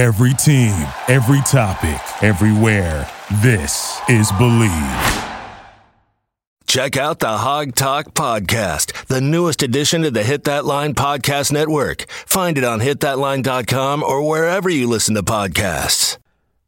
Every team, every topic, everywhere. This is Believe. Check out the Hawg Talk Podcast, the newest addition to the Hit That Line Podcast Network. Find it on hitthatline.com or wherever you listen to podcasts.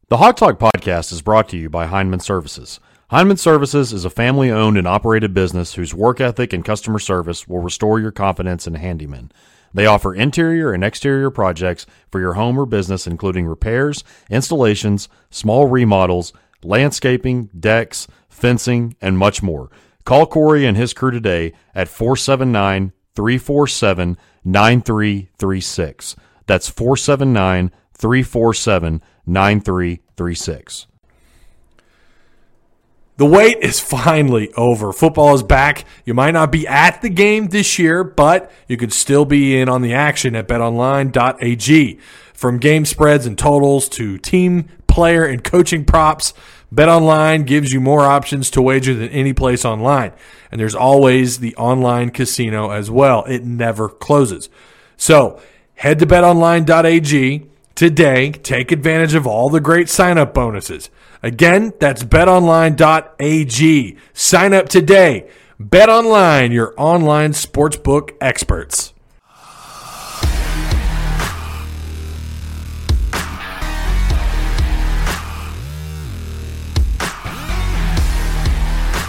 The Hawg Talk Podcast is brought to you by Heinman Services. Heinman Services is a family owned and operated business whose work ethic and customer service will restore your confidence in handymen. They offer interior and exterior projects for your home or business, including repairs, installations, small remodels, landscaping, decks, fencing, and much more. Call Corey and his crew today at 479 347 9336. That's 479 347 9336. The wait is finally over. Football is back. You might not be at the game this year, but you could still be in on the action at betonline.ag. From game spreads and totals to team, player, and coaching props, BetOnline gives you more options to wager than any place online. And there's always the online casino as well. It never closes. So head to betonline.ag today. Take advantage of all the great sign up bonuses. Again, that's betonline.ag. Sign up today. BetOnline, your online sportsbook experts.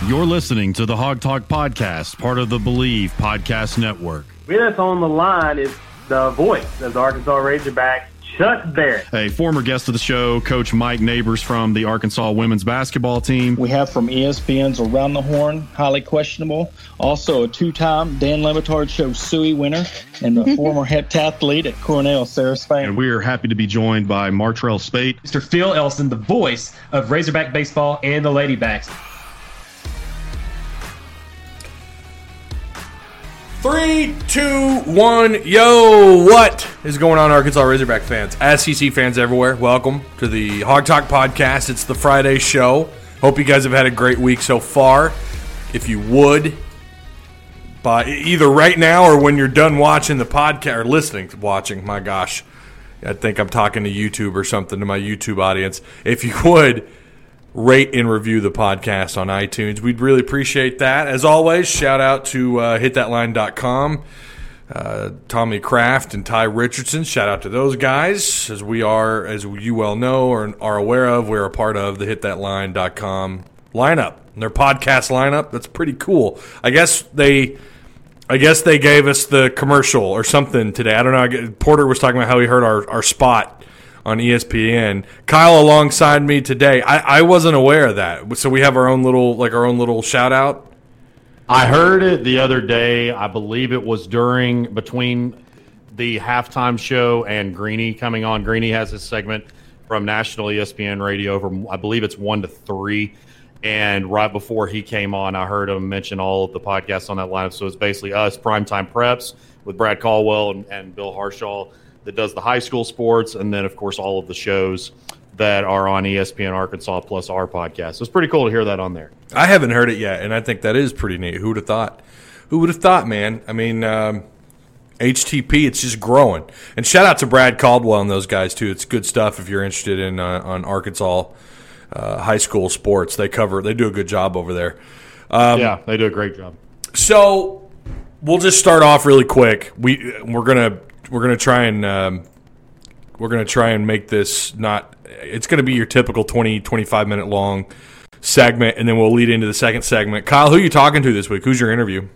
You're listening to the Hawg Talk Podcast, part of the Believe Podcast Network. With us on the line is the voice of the Arkansas Razorbacks, Chuck Barrett. A former guest of the show, Coach Mike Neighbors from the Arkansas women's basketball team. We have from ESPN's Around the Horn, highly questionable. Also a two-time Dan Le Batard Show Suey winner and a former heptathlete at Cornell, Sarah Spain. And we are happy to be joined by Martrell Spaight. Mr. Phil Elson, the voice of Razorback Baseball and the Ladybacks. Three, two, one. Yo, what is going on, Arkansas Razorback fans? SEC fans everywhere, welcome to the Hawg Talk podcast. It's the Friday show. Hope you guys have had a great week so far. If you would, by either right now or when you're done watching the podcast or listening watching, my gosh, I think I'm talking to YouTube or something to my YouTube audience. If you would rate and review the podcast on iTunes. We'd really appreciate that. As always, shout out to uh, hitthatline.com. Uh, Tommy Kraft and Ty Richardson. Shout out to those guys. As we are, as you well know or are aware of, we're a part of the hitthatline.com lineup. Their podcast lineup. That's pretty cool. I guess they. I guess they gave us the commercial or something today. I don't know. Porter was talking about how he heard our, our spot on ESPN. Kyle alongside me today. I, I wasn't aware of that. So we have our own little like our own little shout out. I heard it the other day. I believe it was during between the halftime show and Greeny coming on. Greeny has his segment from national ESPN radio from I believe it's one to three. And right before he came on, I heard him mention all of the podcasts on that lineup. So it's basically us, Primetime Preps, with Brad Caldwell and, and Bill Harshaw that does the high school sports, and then of course all of the shows that are on ESPN Arkansas plus our podcast. So it's pretty cool to hear that on there. I haven't heard it yet, and I think that is pretty neat. Who would have thought? Who would have thought, man? I mean, um, HTP, it's just growing. And shout out to Brad Caldwell and those guys too. It's good stuff if you're interested in uh, on Arkansas uh, high school sports. They cover, they do a good job over there. Um, yeah, they do a great job. So we'll just start off really quick. We we're gonna we're gonna try and um, we're gonna try and make this not. It's gonna be your typical 20, 25 minute long segment, and then we'll lead into the second segment. Kyle, who are you talking to this week? Who's your interview?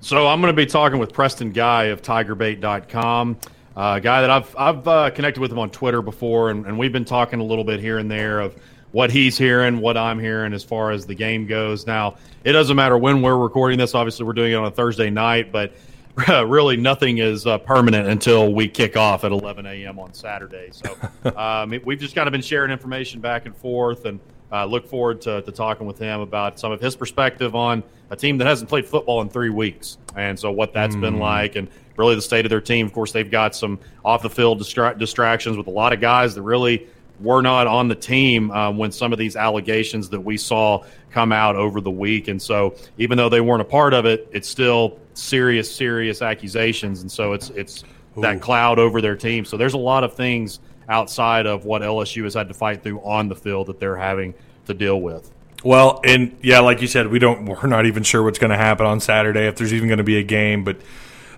So I'm going to be talking with Preston Guy of TigerBait.com, uh, guy that I've I've uh, connected with him on Twitter before, and, and we've been talking a little bit here and there of what he's hearing, what I'm hearing as far as the game goes. Now, it doesn't matter when we're recording this. Obviously, we're doing it on a Thursday night, but really nothing is uh, permanent until we kick off at 11 a.m. on Saturday. So um, it- we've just kind of been sharing information back and forth, and uh, look forward to, to talking with him about some of his perspective on a team that hasn't played football in three weeks, and so what that's been like, and really the state of their team. Of course, they've got some off the field distra- distractions with a lot of guys that really were not on the team um, when some of these allegations that we saw come out over the week. And so, even though they weren't a part of it, it's still serious, serious accusations. And so, it's it's that cloud over their team. So there's a lot of things outside of what LSU has had to fight through on the field that they're having to deal with. Well, and yeah, like you said, we don't. We're not even sure what's going to happen on Saturday if there's even going to be a game, but.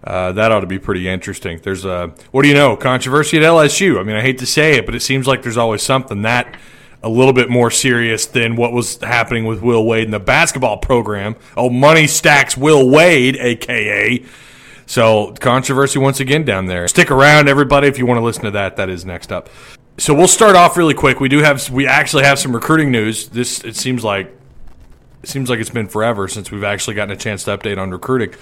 Uh, that ought to be pretty interesting. There's a what do you know controversy at LSU. I mean, I hate to say it, but it seems like there's always something that a little bit more serious than what was happening with Will Wade in the basketball program. Oh, money stacks Will Wade, aka. So controversy once again down there. Stick around, everybody, if you want to listen to that. That is next up. So we'll start off really quick. We do have we actually have some recruiting news. This it seems like it seems like it's been forever since we've actually gotten a chance to update on recruiting.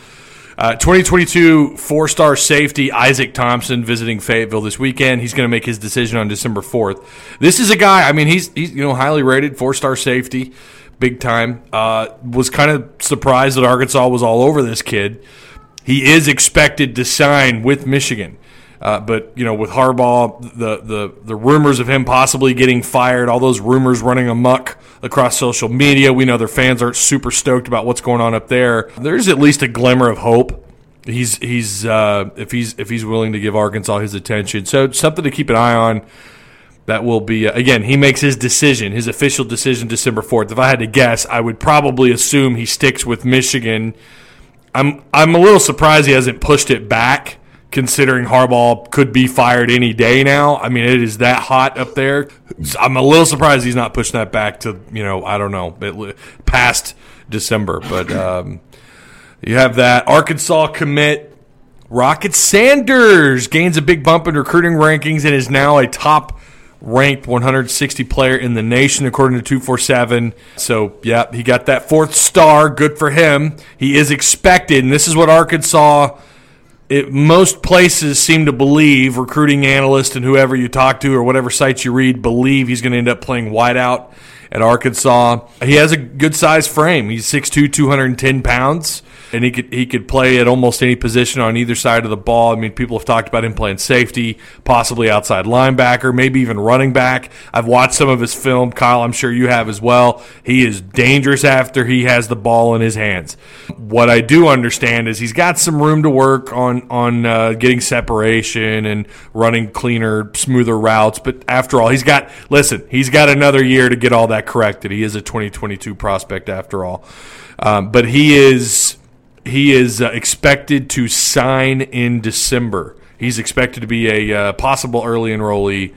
Uh, 2022 four star safety Isaac Thompson visiting Fayetteville this weekend. He's going to make his decision on December 4th. This is a guy, I mean, he's, he's you know, highly rated, four star safety, big time. Uh, was kind of surprised that Arkansas was all over this kid. He is expected to sign with Michigan. Uh, but you know, with Harbaugh, the, the the rumors of him possibly getting fired, all those rumors running amuck across social media, we know their fans aren't super stoked about what's going on up there. There's at least a glimmer of hope. He's he's uh, if he's if he's willing to give Arkansas his attention, so something to keep an eye on. That will be uh, again. He makes his decision, his official decision, December fourth. If I had to guess, I would probably assume he sticks with Michigan. I'm I'm a little surprised he hasn't pushed it back considering Harbaugh could be fired any day now. I mean, it is that hot up there. I'm a little surprised he's not pushing that back to, you know, I don't know, past December. But um, you have that. Arkansas commit. Rocket Sanders gains a big bump in recruiting rankings and is now a top ranked 160 player in the nation according to 247 so yeah he got that fourth star good for him he is expected and this is what arkansas it, most places seem to believe recruiting analysts and whoever you talk to or whatever sites you read believe he's going to end up playing wideout at Arkansas. He has a good size frame. He's 6'2", 210 pounds and he could he could play at almost any position on either side of the ball. I mean, people have talked about him playing safety, possibly outside linebacker, maybe even running back. I've watched some of his film, Kyle. I'm sure you have as well. He is dangerous after he has the ball in his hands. What I do understand is he's got some room to work on on uh, getting separation and running cleaner, smoother routes. But after all, he's got listen. He's got another year to get all that corrected. He is a 2022 prospect after all. Um, but he is he is uh, expected to sign in December. He's expected to be a uh, possible early enrollee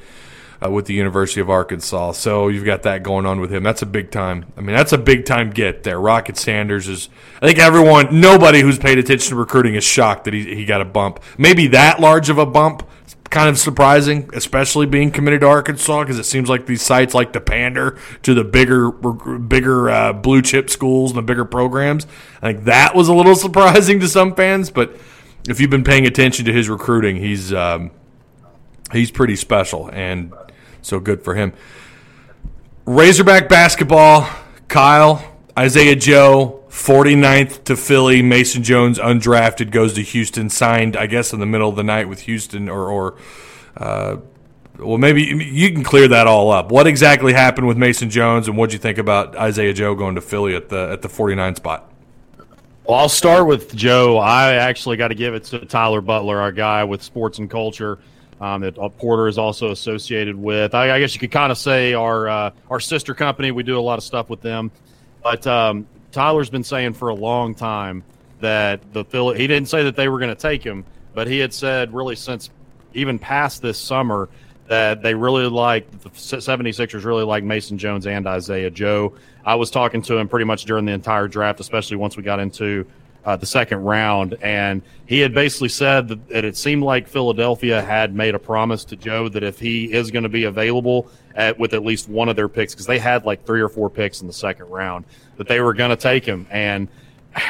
uh, with the University of Arkansas. So you've got that going on with him. That's a big time. I mean, that's a big time get there. Rocket Sanders is. I think everyone, nobody who's paid attention to recruiting is shocked that he he got a bump. Maybe that large of a bump kind of surprising, especially being committed to Arkansas, because it seems like these sites like to pander to the bigger, bigger uh, blue chip schools and the bigger programs. I think that was a little surprising to some fans, but if you've been paying attention to his recruiting, he's um, he's pretty special, and so good for him. Razorback basketball, Kyle, Isaiah Joe, 49th to Philly. Mason Jones, undrafted, goes to Houston. Signed, I guess, in the middle of the night with Houston, or, or uh, well, maybe you can clear that all up. What exactly happened with Mason Jones, and what do you think about Isaiah Joe going to Philly at the at the 49 spot? Well, I'll start with Joe. I actually got to give it to Tyler Butler, our guy with sports and culture. Um, that Porter is also associated with. I, I guess you could kind of say our uh, our sister company. We do a lot of stuff with them. But um, Tyler's been saying for a long time that the Philly, he didn't say that they were going to take him, but he had said really since even past this summer that they really like the 76ers really like Mason Jones and Isaiah Joe. I was talking to him pretty much during the entire draft, especially once we got into uh, the second round, and he had basically said that, that, it seemed like Philadelphia had made a promise to Joe that if he is going to be available at, with at least one of their picks, because they had like three or four picks in the second round, that they were going to take him. And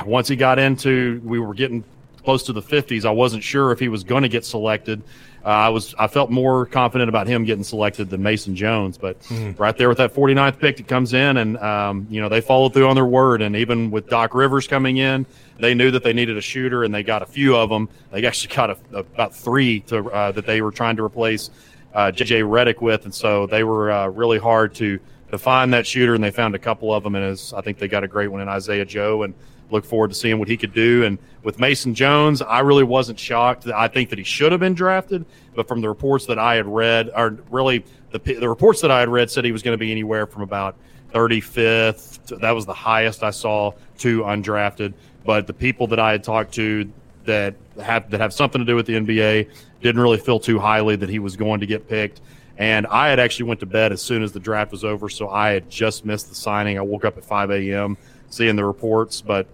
once he got into, we were getting close to the 50s. I wasn't sure if he was going to get selected. Uh, I was I felt more confident about him getting selected than Mason Jones, but mm. right there with that 49th pick, it comes in, and um, you know they followed through on their word. And even with Doc Rivers coming in, they knew that they needed a shooter, and they got a few of them. They actually got a, about three to uh, that they were trying to replace uh, JJ Redick with, and so they were uh, really hard to to find that shooter, and they found a couple of them. And as I think they got a great one in Isaiah Joe, and look forward to seeing what he could do. And with Mason Jones, I really wasn't shocked. I think that he should have been drafted, but from the reports that I had read, or really the the reports that I had read said he was going to be anywhere from about 35th. That was the highest I saw to undrafted. But the people that I had talked to that have that have something to do with the NBA didn't really feel too highly that he was going to get picked. And I had actually went to bed as soon as the draft was over, so I had just missed the signing. I woke up at 5 a.m. seeing the reports, but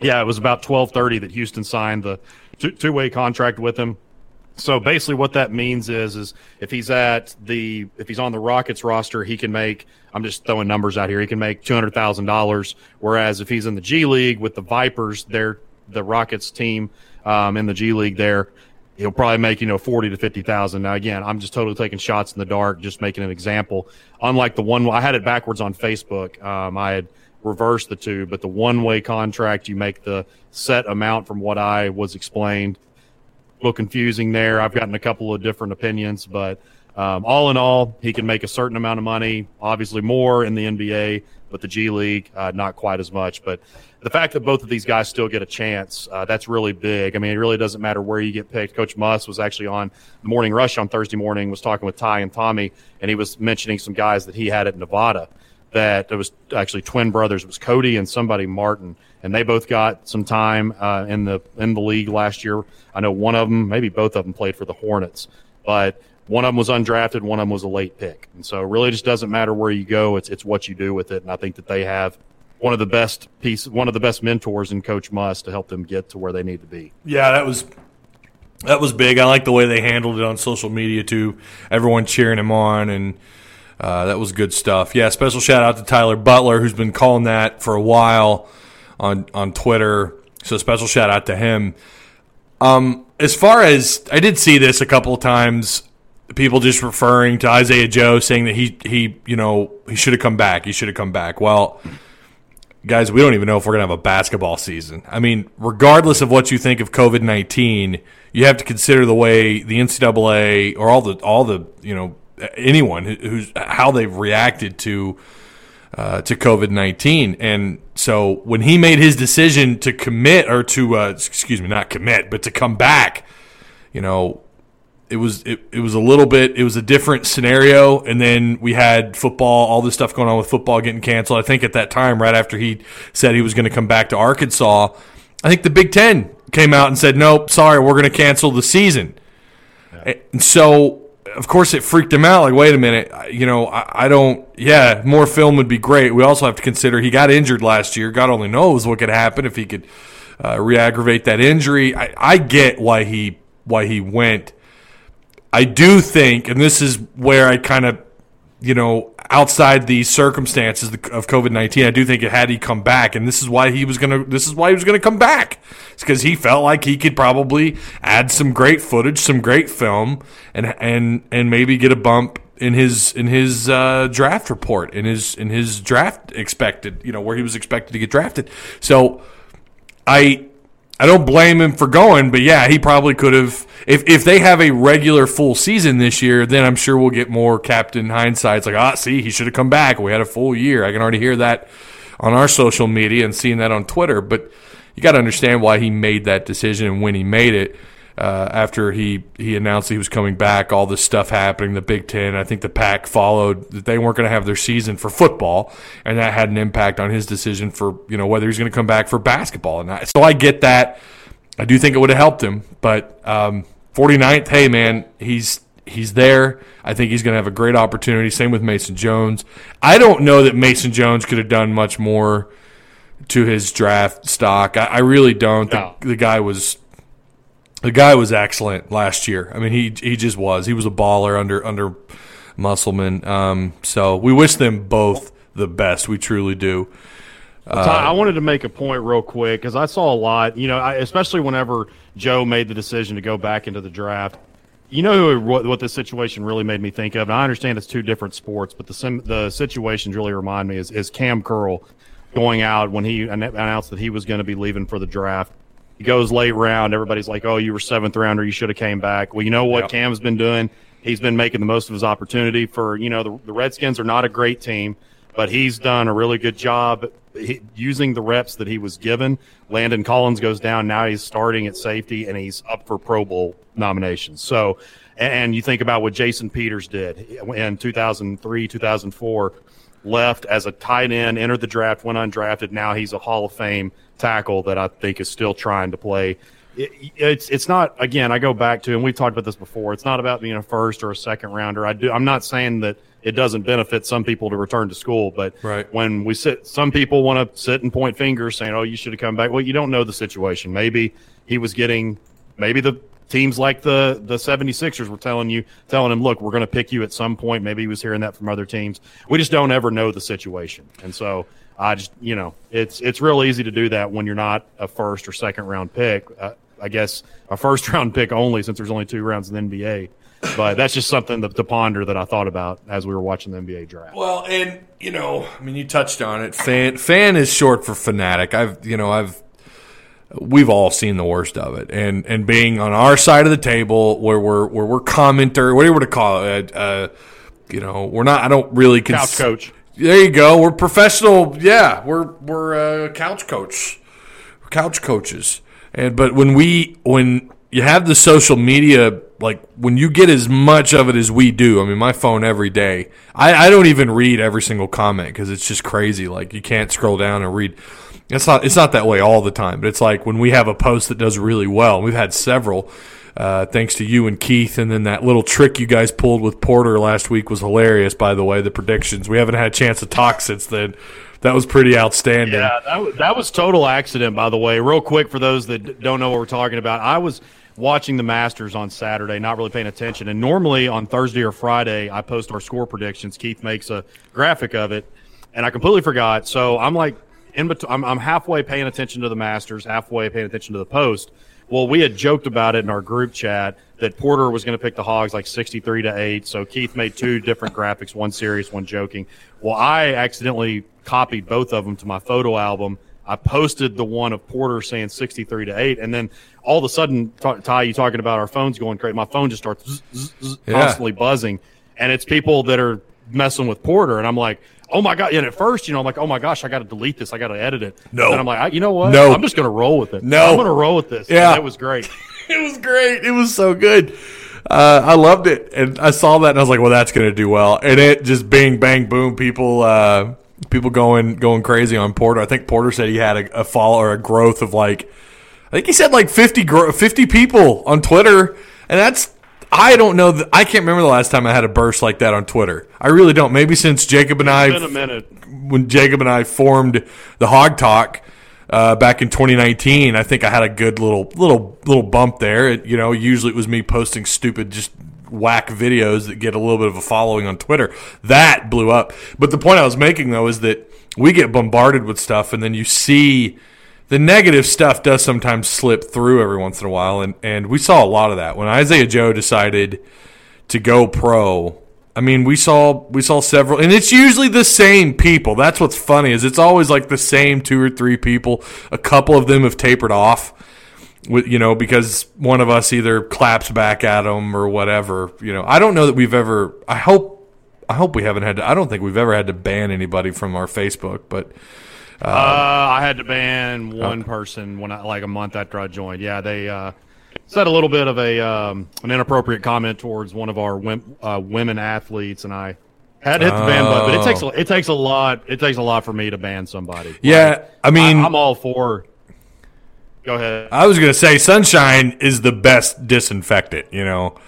yeah, it was about 12:30 that Houston signed the two way contract with him. So basically, what that means is, is if he's at the if he's on the Rockets roster, he can make. I'm just throwing numbers out here. He can make two hundred thousand dollars. Whereas if he's in the G League with the Vipers, they're the Rockets team um, in the G League there he'll probably make you know forty to fifty thousand. Now again, I'm just totally taking shots in the dark, just making an example. Unlike the one I had it backwards on Facebook, um, I had reversed the two, but the one way contract you make the set amount from what I was explained. A little confusing there. I've gotten a couple of different opinions, but um, all in all, he can make a certain amount of money. Obviously, more in the NBA, but the G League uh, not quite as much. But the fact that both of these guys still get a chance, uh, that's really big. I mean, it really doesn't matter where you get picked. Coach Muss was actually on the Morning Rush on Thursday morning, was talking with Ty and Tommy, and he was mentioning some guys that he had at Nevada that it was actually twin brothers. It was Cody and somebody Martin, and they both got some time uh, in the in the league last year. I know one of them, maybe both of them, played for the Hornets, but one of them was undrafted, one of them was a late pick, and so really just doesn't matter where you go. It's it's what you do with it, and I think that they have one of the best piece, one of the best mentors in Coach Muss to help them get to where they need to be. Yeah, that was that was big. I like the way they handled it on social media too. Everyone cheering him on, and uh, that was good stuff. Yeah, special shout out to Tyler Butler, who's been calling that for a while on on Twitter. So special shout out to him. Um, as far as I did see this a couple of times, people just referring to Isaiah Joe saying that he he you know he should have come back. He should have come back. Well guys, we don't even know if we're going to have a basketball season. I mean, regardless of what you think of COVID 19, you have to consider the way the NCAA or all the, all the, you know, anyone who's how they've reacted to, uh, to COVID 19. And so when he made his decision to commit or to, uh, excuse me, not commit, but to come back, you know, it was it, it was a little bit it was a different scenario and then we had football all this stuff going on with football getting canceled i think at that time right after he said he was going to come back to arkansas i think the big ten came out and said nope sorry we're going to cancel the season yeah. and so of course it freaked him out. Like wait a minute. You know I, I, don't yeah more film would be great. We also have to consider he got injured last year. God only knows what could happen if he could uh, re-aggravate that injury. I, I get why he why he went. I do think, and this is where I kind of, you know, outside the circumstances of COVID nineteen, I do think it had he come back, and this is why he was gonna. This is why he was gonna come back. It's because he felt like he could probably add some great footage, some great film, and and and maybe get a bump in his in his uh, draft report, in his in his draft expected, you know, where he was expected to get drafted. So, I I don't blame him for going, but yeah, he probably could have. If if they have a regular full season this year, then I'm sure we'll get more captain hindsight. It's like, ah, see, he should have come back. We had a full year. I can already hear that on our social media and seeing that on Twitter. But you got to understand why he made that decision and when he made it uh, after he, he announced he was coming back, all this stuff happening, the Big Ten. I think the Pac followed that they weren't going to have their season for football, and that had an impact on his decision for you know whether he's going to come back for basketball. And so I get that. I do think it would have helped him, but um, 49th, hey man, he's he's there. I think he's going to have a great opportunity. Same with Mason Jones. I don't know that Mason Jones could have done much more to his draft stock. I, I really don't. No. The, the, guy was the guy was excellent last year. I mean, he he just was. He was a baller under under Musselman. Um, so we wish them both the best. We truly do. Uh, I wanted to make a point real quick because I saw a lot. You know, I, especially whenever Joe made the decision to go back into the draft. You know what, what this situation really made me think of. And I understand it's two different sports, but the the situations really remind me is, is Kam Curl going out when he announced that he was going to be leaving for the draft he goes late round. Everybody's like, "Oh, you were seventh rounder. You should have came back." Well, you know what yep. Cam's been doing. He's been making the most of his opportunity. For you know, the, the Redskins are not a great team, but he's done a really good job he, using the reps that he was given. Landon Collins goes down. Now he's starting at safety and he's up for Pro Bowl nominations. So, and you think about what Jason Peters did in 2003, 2004, left as a tight end, entered the draft, went undrafted. Now he's a Hall of Fame tackle that I think is still trying to play. It, it's it's not again. I go back to and we've talked about this before. It's not about being a first or a second rounder. I do. I'm not saying that it doesn't benefit some people to return to school, but Right. when we sit, some people want to sit and point fingers saying, "Oh, you should have come back." Well, you don't know the situation. Maybe he was getting, maybe the teams like the the 76ers were telling you, telling him, "Look, we're going to pick you at some point." Maybe he was hearing that from other teams. We just don't ever know the situation, and so I just, you know, it's it's real easy to do that when you're not a first or second round pick. Uh, I guess a first round pick only, since there's only two rounds in the NBA. But that's just something to, to ponder that I thought about as we were watching the NBA draft. Well, and you know, I mean, you touched on it. Fan fan is short for fanatic. I've you know I've we've all seen the worst of it, and and being on our side of the table where we're where we're commenter, what do you want to call it? Uh, you know, we're not. I don't really Couch coach. There you go. We're professional. Yeah, we're we're uh, couch coach, couch coaches. And but when we when you have the social media, like when you get as much of it as we do, I mean, my phone every day. I, I don't even read every single comment because it's just crazy. Like you can't scroll down and read. It's not it's not that way all the time, but it's like when we have a post that does really well. We've had several. Uh, thanks to you and Keith, and then that little trick you guys pulled with Porter last week was hilarious. By the way, the predictions we haven't had a chance to talk since then. That was pretty outstanding. Yeah, that that was total accident, by the way. Real quick for those that don't know what we're talking about, I was watching the Masters on Saturday, not really paying attention. And normally on Thursday or Friday, I post our score predictions. Keith makes a graphic of it, and I completely forgot. So I'm like in between. I'm, I'm halfway paying attention to the Masters, halfway paying attention to the post. Well, we had joked about it in our group chat that Porter was going to pick the Hogs like 63 to 8. So Keith made two different graphics, one serious, one joking. Well, I accidentally copied both of them to my photo album. I posted the one of Porter saying 63 to 8. And then all of a sudden, Ty, Ty, you talking about our phones going crazy. My phone just starts zzz, zzz, Yeah. constantly buzzing. And it's people that are messing with Porter. And I'm like, oh my God. And at first, you know, I'm like, oh my gosh, I got to delete this. I got to edit it. No. And I'm like, I, you know what? No. I'm just going to roll with it. No. I'm going to roll with this. Yeah. It was great. it was great. It was so good. Uh, I loved it, and I saw that, and I was like, "Well, that's going to do well." And it just bing, bang, boom. People, uh, people going going crazy on Porter. I think Porter said he had a, a fall or a growth of like, I think he said like 50, gro- 50 people on Twitter, and that's. I don't know. That, I can't remember the last time I had a burst like that on Twitter. I really don't. Maybe since Jacob and I been a minute. when Jacob and I formed the Hawg Talk uh, back in 2019, I think I had a good little little little bump there. It, you know, usually it was me posting stupid, just whack videos that get a little bit of a following on Twitter. That blew up. But the point I was making though is that we get bombarded with stuff, and then you see the negative stuff does sometimes slip through every once in a while, and and we saw a lot of that when Isaiah Joe decided to go pro. I mean, we saw we saw several, and it's usually the same people. That's what's funny is it's always like the same two or three people. A couple of them have tapered off, with you know because one of us either claps back at them or whatever. You know, I don't know that we've ever. I hope I hope we haven't had. To, I don't think we've ever had to ban anybody from our Facebook, but Uh, I had to ban one person when I like a month after I joined. Yeah, they uh, said a little bit of a um, an inappropriate comment towards one of our wim- uh, women athletes, and I had to hit the ban button. But it takes a, it takes a lot. It takes a lot for me to ban somebody. yeah, I mean, I, am all for. Go ahead. I was gonna say sunshine is the best disinfectant. You know,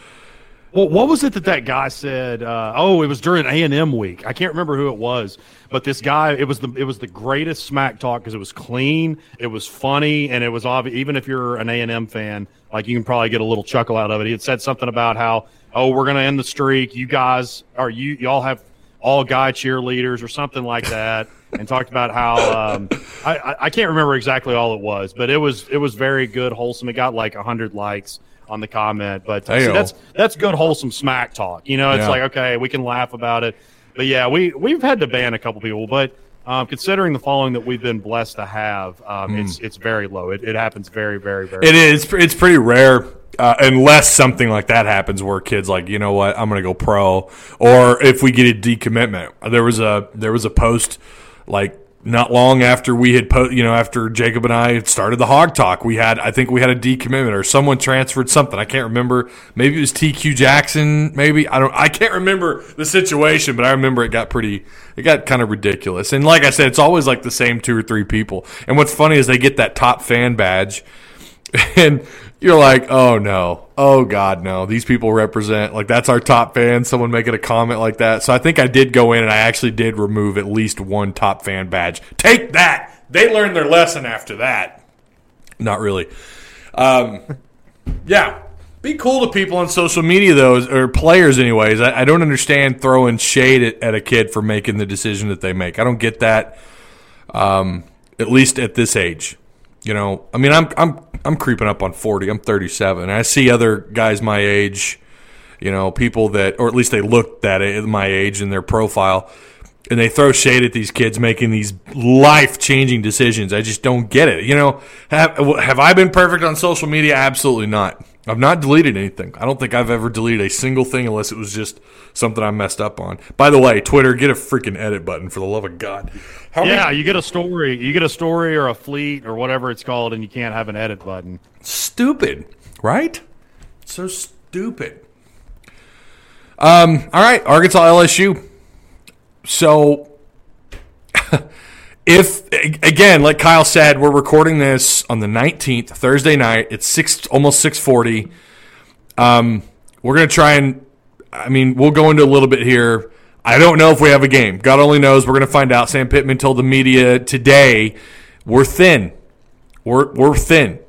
Well, what was it that that guy said? Uh, oh, it was during A and M week. I can't remember who it was, but this guy, it was the it was the greatest smack talk because it was clean, it was funny, and it was obvious. Even if you're an A and M fan, like you can probably get a little chuckle out of it. He had said something about how, oh, we're gonna end the streak. You guys are you y'all have all guy cheerleaders or something like that, and talked about how um, I, I can't remember exactly all it was, but it was it was very good, wholesome. It got like hundred likes on the comment, but uh, see, that's that's good wholesome smack talk. You know, it's Yeah. like okay, we can laugh about it, but yeah, we we've had to ban a couple people, but um, considering the following that we've been blessed to have, um, it's it's very low. It, it happens very very very. It is. It's pretty rare. uh, unless something like that happens where kids like you know what I'm going to go pro, or if we get a decommitment. There was a there was a post like not long after we had po- you know after Jacob and I had started the Hawg Talk, we had I think we had a decommitment or someone transferred something. I can't remember. Maybe it was TQ Jackson. Maybe I don't. I can't remember the situation, but I remember it got pretty. It got kind of ridiculous. And like I said, it's always like the same two or three people. And what's funny is they get that top fan badge, and you're like, oh no, oh god, no. These people represent like that's our top fan. Someone making a comment like that. So I think I did go in and I actually did remove at least one top fan badge. Take that. They learned their lesson after that. Not really. Um, yeah. Be cool to people on social media, though, or players, anyways. I, I don't understand throwing shade at, at, a kid for making the decision that they make. I don't get that, um, at least at this age. You know, I mean, I'm I'm I'm creeping up on 40. I'm 37. I see other guys my age, you know, people that, or at least they looked at it at my age in their profile, and they throw shade at these kids making these life changing decisions. I just don't get it. You know, have have I been perfect on social media? Absolutely not. I've not deleted anything. I don't think I've ever deleted a single thing unless it was just something I messed up on. By the way, Twitter, get a freaking edit button for the love of God. How yeah, many- you get a story, you get a story or a fleet or whatever it's called, and you can't have an edit button. Stupid, right? So stupid. Um. All right, Arkansas LSU. So if again, like Kyle said, we're recording this on the 19th, Thursday night. It's six, almost 6:40. Um, we're gonna try and, I mean, we'll go into a little bit here. I don't know if we have a game. God only knows. We're gonna find out. Sam Pittman told the media today, "We're thin. We're we're thin,"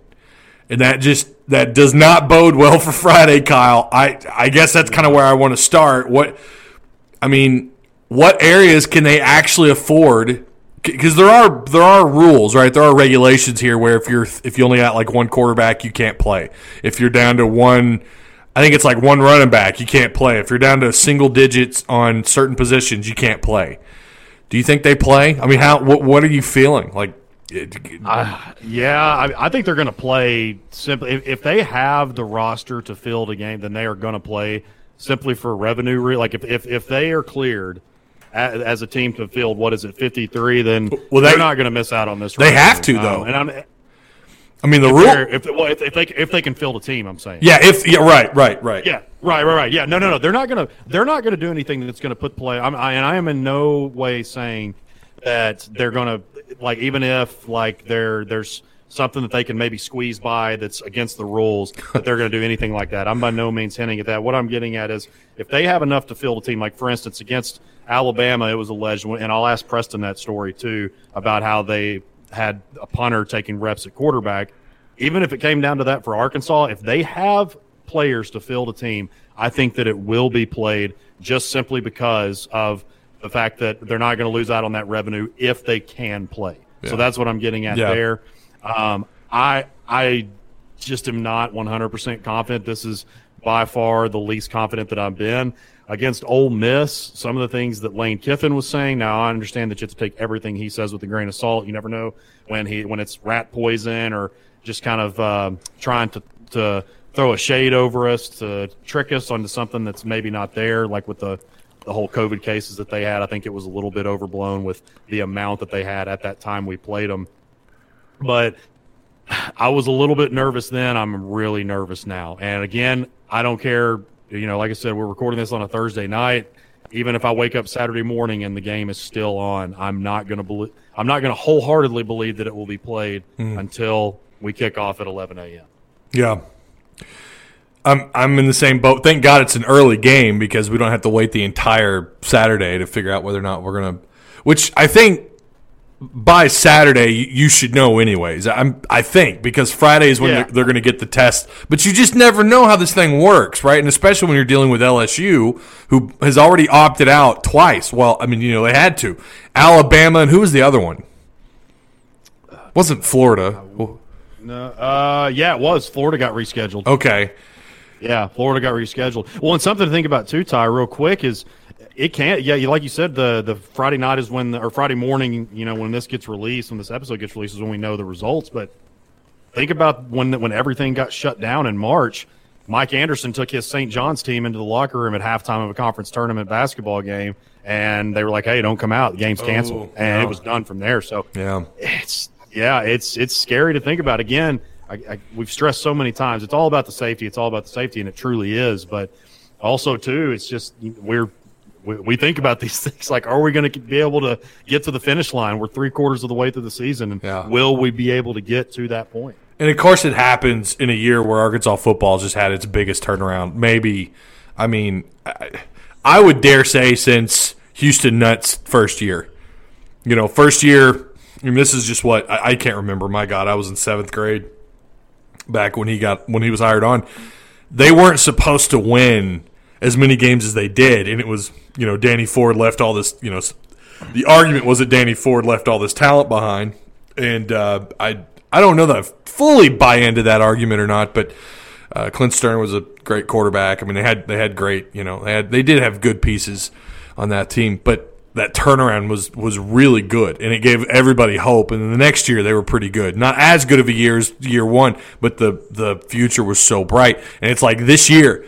and that just that does not bode well for Friday, Kyle. I I guess that's kind of where I want to start. What, I mean, what areas can they actually afford? Because there are there are rules, right? There are regulations here where if you're if you only got like one quarterback, you can't play. If you're down to one, I think it's like one running back, you can't play. If you're down to single digits on certain positions, you can't play. Do you think they play? I mean, how what what are you feeling like? Uh, yeah, I, I, think they're going to play simply. If, if, they have the roster to field a game, then they are going to play simply for revenue. Like if, if if they are cleared as a team to field what is it 53 then well, they, are not going to miss out on this they have to though. um, and I'm, I mean the if rule if, well, if, if, they if they can field a team I'm saying. Yeah if yeah right right right. Yeah right right right. Yeah no no no they're not gonna they're not gonna do anything that's gonna put play I'm, I, and I am in no way saying that they're gonna like even if like there there's something that they can maybe squeeze by that's against the rules that they're going to do anything like that. I'm by no means hinting at that. What I'm getting at is if they have enough to field a team, like for instance against Alabama, it was alleged, and I'll ask Preston that story too about how they had a punter taking reps at quarterback. Even if it came down to that for Arkansas, if they have players to field a team, I think that it will be played just simply because of the fact that they're not going to lose out on that revenue if they can play. Yeah. So that's what I'm getting at yeah. there. Um, I I just am not 100% confident. This is by far the least confident that I've been against Ole Miss. Some of the things that Lane Kiffin was saying. Now I understand that you have to take everything he says with a grain of salt. You never know when he when it's rat poison or just kind of uh, trying to to throw a shade over us to trick us onto something that's maybe not there, like with the the whole COVID cases that they had. I think it was a little bit overblown with the amount that they had at that time we played them. But I was a little bit nervous then. I'm really nervous now. And again, I don't care. You know, like I said, we're recording this on a Thursday night. Even if I wake up Saturday morning and the game is still on, I'm not going to believe. I'm not going to wholeheartedly believe that it will be played mm. until we kick off at 11 a.m. Yeah. I'm I'm in the same boat. Thank God it's an early game because we don't have to wait the entire Saturday to figure out whether or not we're gonna. Which I think by Saturday you should know anyways. I'm I think because Friday is when yeah. they're, they're going to get the test, but you just never know how this thing works, right? And especially when you're dealing with LSU, who has already opted out twice. Well, I mean, you know, they had to. Alabama and who was the other one? Wasn't Florida? No, uh, yeah, it was. Florida got rescheduled. Okay. Yeah, Florida got rescheduled. Well, and something to think about too, Ty, real quick is it can't. Yeah, like you said, the the Friday night is when, the, or Friday morning, you know, when this gets released, when this episode gets released, is when we know the results. But think about when when everything got shut down in March. Mike Anderson took his St. John's team into the locker room at halftime of a conference tournament basketball game, and they were like, "Hey, don't come out. The game's canceled," Oh, and yeah. it was done from there. So Yeah. it's yeah, it's it's scary to think about. Again, I, I, we've stressed so many times. It's all about the safety. It's all about the safety, and it truly is. But also, too, it's just we're we, we think about these things like, are we going to be able to get to the finish line? We're three quarters of the way through the season, and Yeah. will we be able to get to that point? And of course, it happens in a year where Arkansas football just had its biggest turnaround. Maybe, I mean, I, I would dare say since Houston Nutt's first year. You know, first year. I mean, this is just what I, I can't remember. My God, I was in seventh grade back when he got when he was hired on. They weren't supposed to win as many games as they did, and it was you know Danny Ford left all this. You know, the argument was that Danny Ford left all this talent behind, and uh, I I don't know that I fully buy into that argument or not, but uh, Clint Stoerner was a great quarterback. I mean, they had they had great you know they had they did have good pieces on that team, but that turnaround was was really good, and it gave everybody hope. And then the next year they were pretty good, not as good of a year as year one, but the the future was so bright. And it's like this year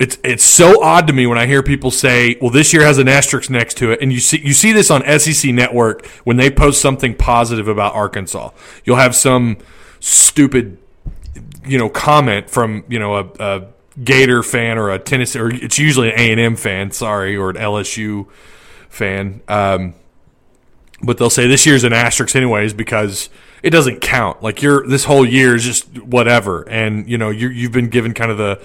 it's it's so odd to me when I hear people say, "Well, this year has an asterisk next to it," and you see you see this on SEC Network when they post something positive about Arkansas. You'll have some stupid, you know, comment from you know a, a Gator fan or a Tennessee, or it's usually an A and M fan, sorry, or an LSU fan. Um, but they'll say this year's an asterisk anyways because it doesn't count. Like you're this whole year is just whatever, and you know you you've been given kind of the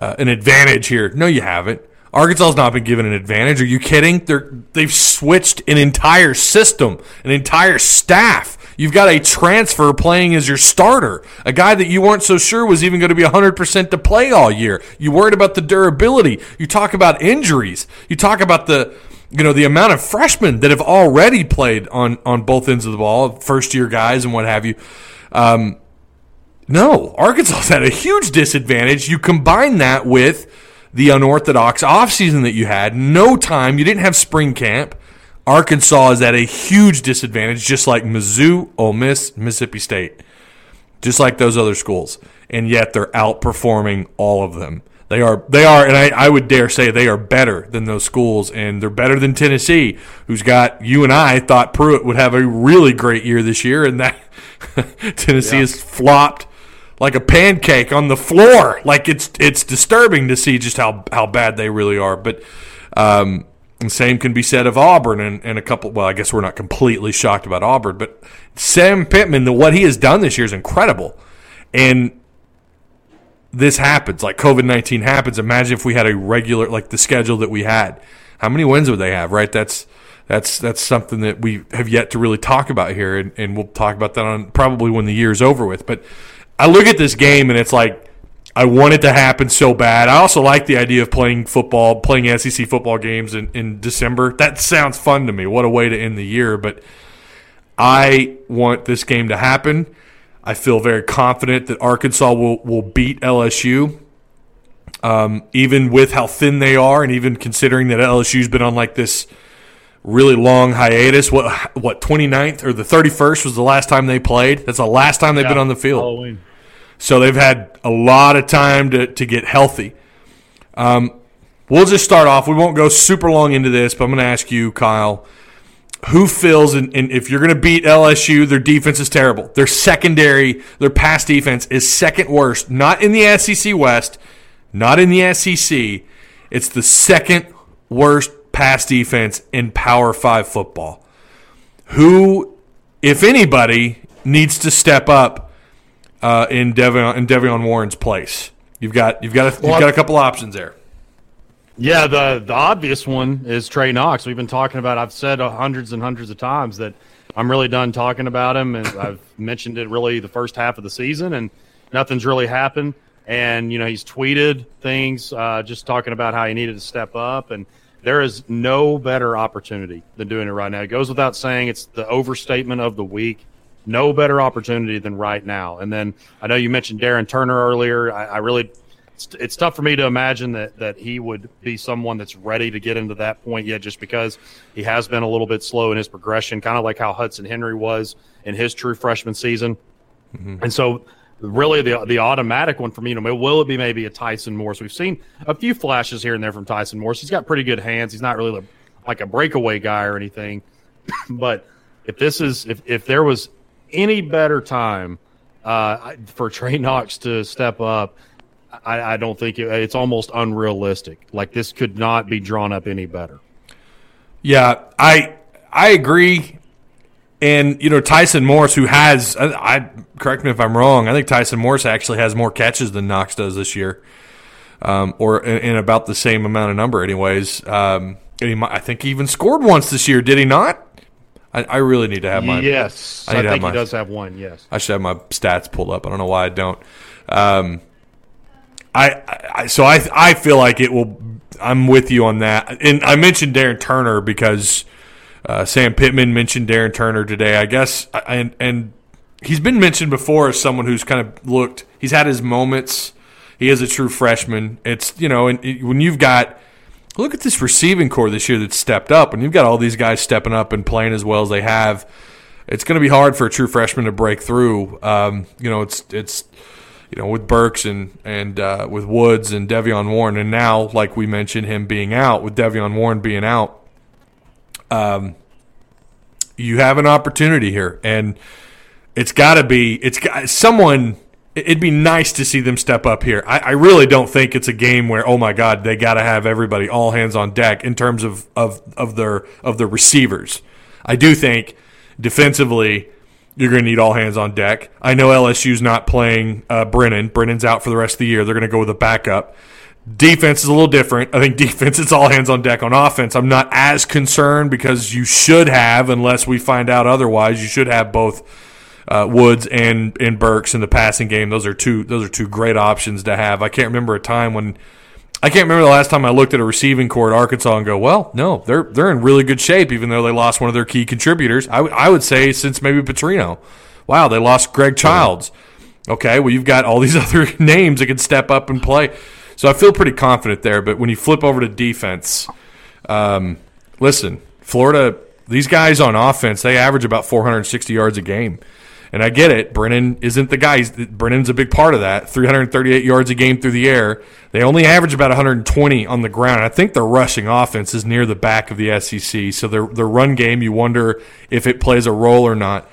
uh, an advantage here. No, you haven't. Arkansas's not been given an advantage. Are you kidding? They're they've switched an entire system, an entire staff. You've got a transfer playing as your starter, a guy that you weren't so sure was even going to be 100% to play all year. You worried about the durability. You talk about injuries. You talk about the you know the amount of freshmen that have already played on on both ends of the ball, first year guys and what have you. Um, no, Arkansas's had a huge disadvantage. You combine that with the unorthodox offseason that you had, no time, you didn't have spring camp. Arkansas is at a huge disadvantage, just like Mizzou, Ole Miss, Mississippi State, just like those other schools, and yet they're outperforming all of them. They are, they are, and I, I would dare say they are better than those schools, and they're better than Tennessee, who's got you and I thought Pruitt would have a really great year this year, and that Tennessee has flopped like a pancake on the floor. Like it's it's disturbing to see just how how bad they really are. But um, same can be said of Auburn and, and a couple. Well, I guess we're not completely shocked about Auburn, but Sam Pittman, the what he has done this year is incredible, and this happens like COVID nineteen happens. Imagine if we had a regular like the schedule that we had. How many wins would they have? Right? That's that's that's something that we have yet to really talk about here, and, and we'll talk about that on probably when the year is over with. But I look at this game and it's like I want it to happen so bad. I also like the idea of playing football, playing SEC football games in, in December. That sounds fun to me. What a way to end the year. But I want this game to happen. I feel very confident that Arkansas will, will beat LSU. Um, even with how thin they are, and even considering that LSU's been on like this really long hiatus. What what 29th or the 31st was the last time they played? That's the last time they've been on the field. Halloween. So they've had a lot of time to, to get healthy. Um, we'll just start off. We won't go super long into this, but I'm going to ask you, Kyle, who feels, and, and if you're going to beat LSU, their defense is terrible. Their secondary, their pass defense is second worst, not in the SEC West, not in the SEC. It's the second worst pass defense in Power Five football. Who, if anybody, needs to step up uh, in De'Vion in De'Vion Warren's place? You've got you've got a, you've got a couple options there. Yeah, the the obvious one is Trey Knox. We've been talking about. I've said hundreds and hundreds of times that I'm really done talking about him, and I've mentioned it really the first half of the season, and nothing's really happened. And you know, he's tweeted things uh, just talking about how he needed to step up, and there is no better opportunity than doing it right now. It goes without saying. It's the overstatement of the week. No better opportunity than right now. And then I know you mentioned Darren Turner earlier. I, I really it's, it's tough for me to imagine that that he would be someone that's ready to get into that point yet, just because he has been a little bit slow in his progression, kind of like how Hudson Henry was in his true freshman season. Mm-hmm. And so, really, the the automatic one for me, you know, will it be maybe a Tyson Morris? We've seen a few flashes here and there from Tyson Morris. He's got pretty good hands. He's not really like a breakaway guy or anything. but if this is if if there was any better time uh, for Trey Knox to step up, I, I don't think it, it's almost unrealistic. Like this could not be drawn up any better. Yeah, I I agree. And you know Tyson Morris, who has, I, I correct me if I'm wrong. I think Tyson Morris actually has more catches than Knox does this year, um, or in, in, about the same amount of number, anyways. Um, he, I think he even scored once this year. Did he not? I, I really need to have my yes. I, I think my, he does have one. Yes, I should have my stats pulled up. I don't know why I don't. Um, I, I so I I feel like it will. I'm with you on that. And I mentioned Darren Turner because uh, Sam Pittman mentioned Darren Turner today. I guess and and he's been mentioned before as someone who's kind of looked. He's had his moments. He is a true freshman. It's you know, and when you've got look at this receiving corps this year that's stepped up, and you've got all these guys stepping up and playing as well as they have. It's going to be hard for a true freshman to break through. Um, you know, it's it's you know with Burks and and uh, with Woods and De'Vion Warren, and now like we mentioned him being out with De'Vion Warren being out. Um, you have an opportunity here, and it's got to be it's got someone it'd be nice to see them step up here. I, I, really don't think it's a game where oh my god they got to have everybody all hands on deck in terms of of of their of the receivers. I do think defensively you're going to need all hands on deck. I know LSU's not playing uh, Brennan. Brennan's out for the rest of the year. They're going to go with a backup. Defense is a little different. I think defense is all hands on deck on offense. I'm not as concerned because you should have, unless we find out otherwise, you should have both uh, Woods and and Burks in the passing game. Those are two those are two great options to have. I can't remember a time when I can't remember the last time I looked at a receiving corps at Arkansas and go, well, no, they're they're in really good shape, even though they lost one of their key contributors. I, w- I would say since maybe Petrino. Wow, they lost Greg Childs. Okay, well you've got all these other names that can step up and play. So I feel pretty confident there. But when you flip over to defense, um, listen, Florida, these guys on offense, they average about 460 yards a game. And I get it. Brennan isn't the guy. Brennan's a big part of that. 338 yards a game through the air. They only average about 120 on the ground. I think their rushing offense is near the back of the SEC. So their their run game, you wonder if it plays a role or not.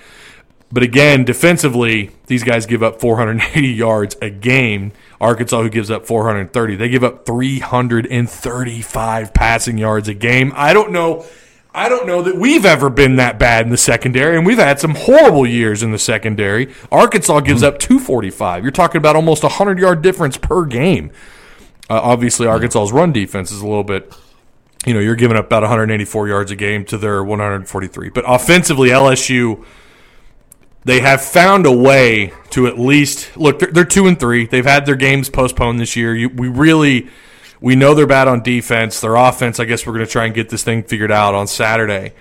But again, defensively, these guys give up 480 yards a game. Arkansas, who gives up 430, they give up 335 passing yards a game. I don't know I don't know that we've ever been that bad in the secondary, and we've had some horrible years in the secondary. Arkansas gives up 245. You're talking about almost a 100 yard difference per game. Uh, obviously, Arkansas's run defense is a little bit, you know, you're giving up about 184 yards a game to their 143. But offensively, LSU, they have found a way to at least look. They're, they're two and three. They've had their games postponed this year. You, we really we know they're bad on defense. Their offense, I guess we're going to try and get this thing figured out on Saturday.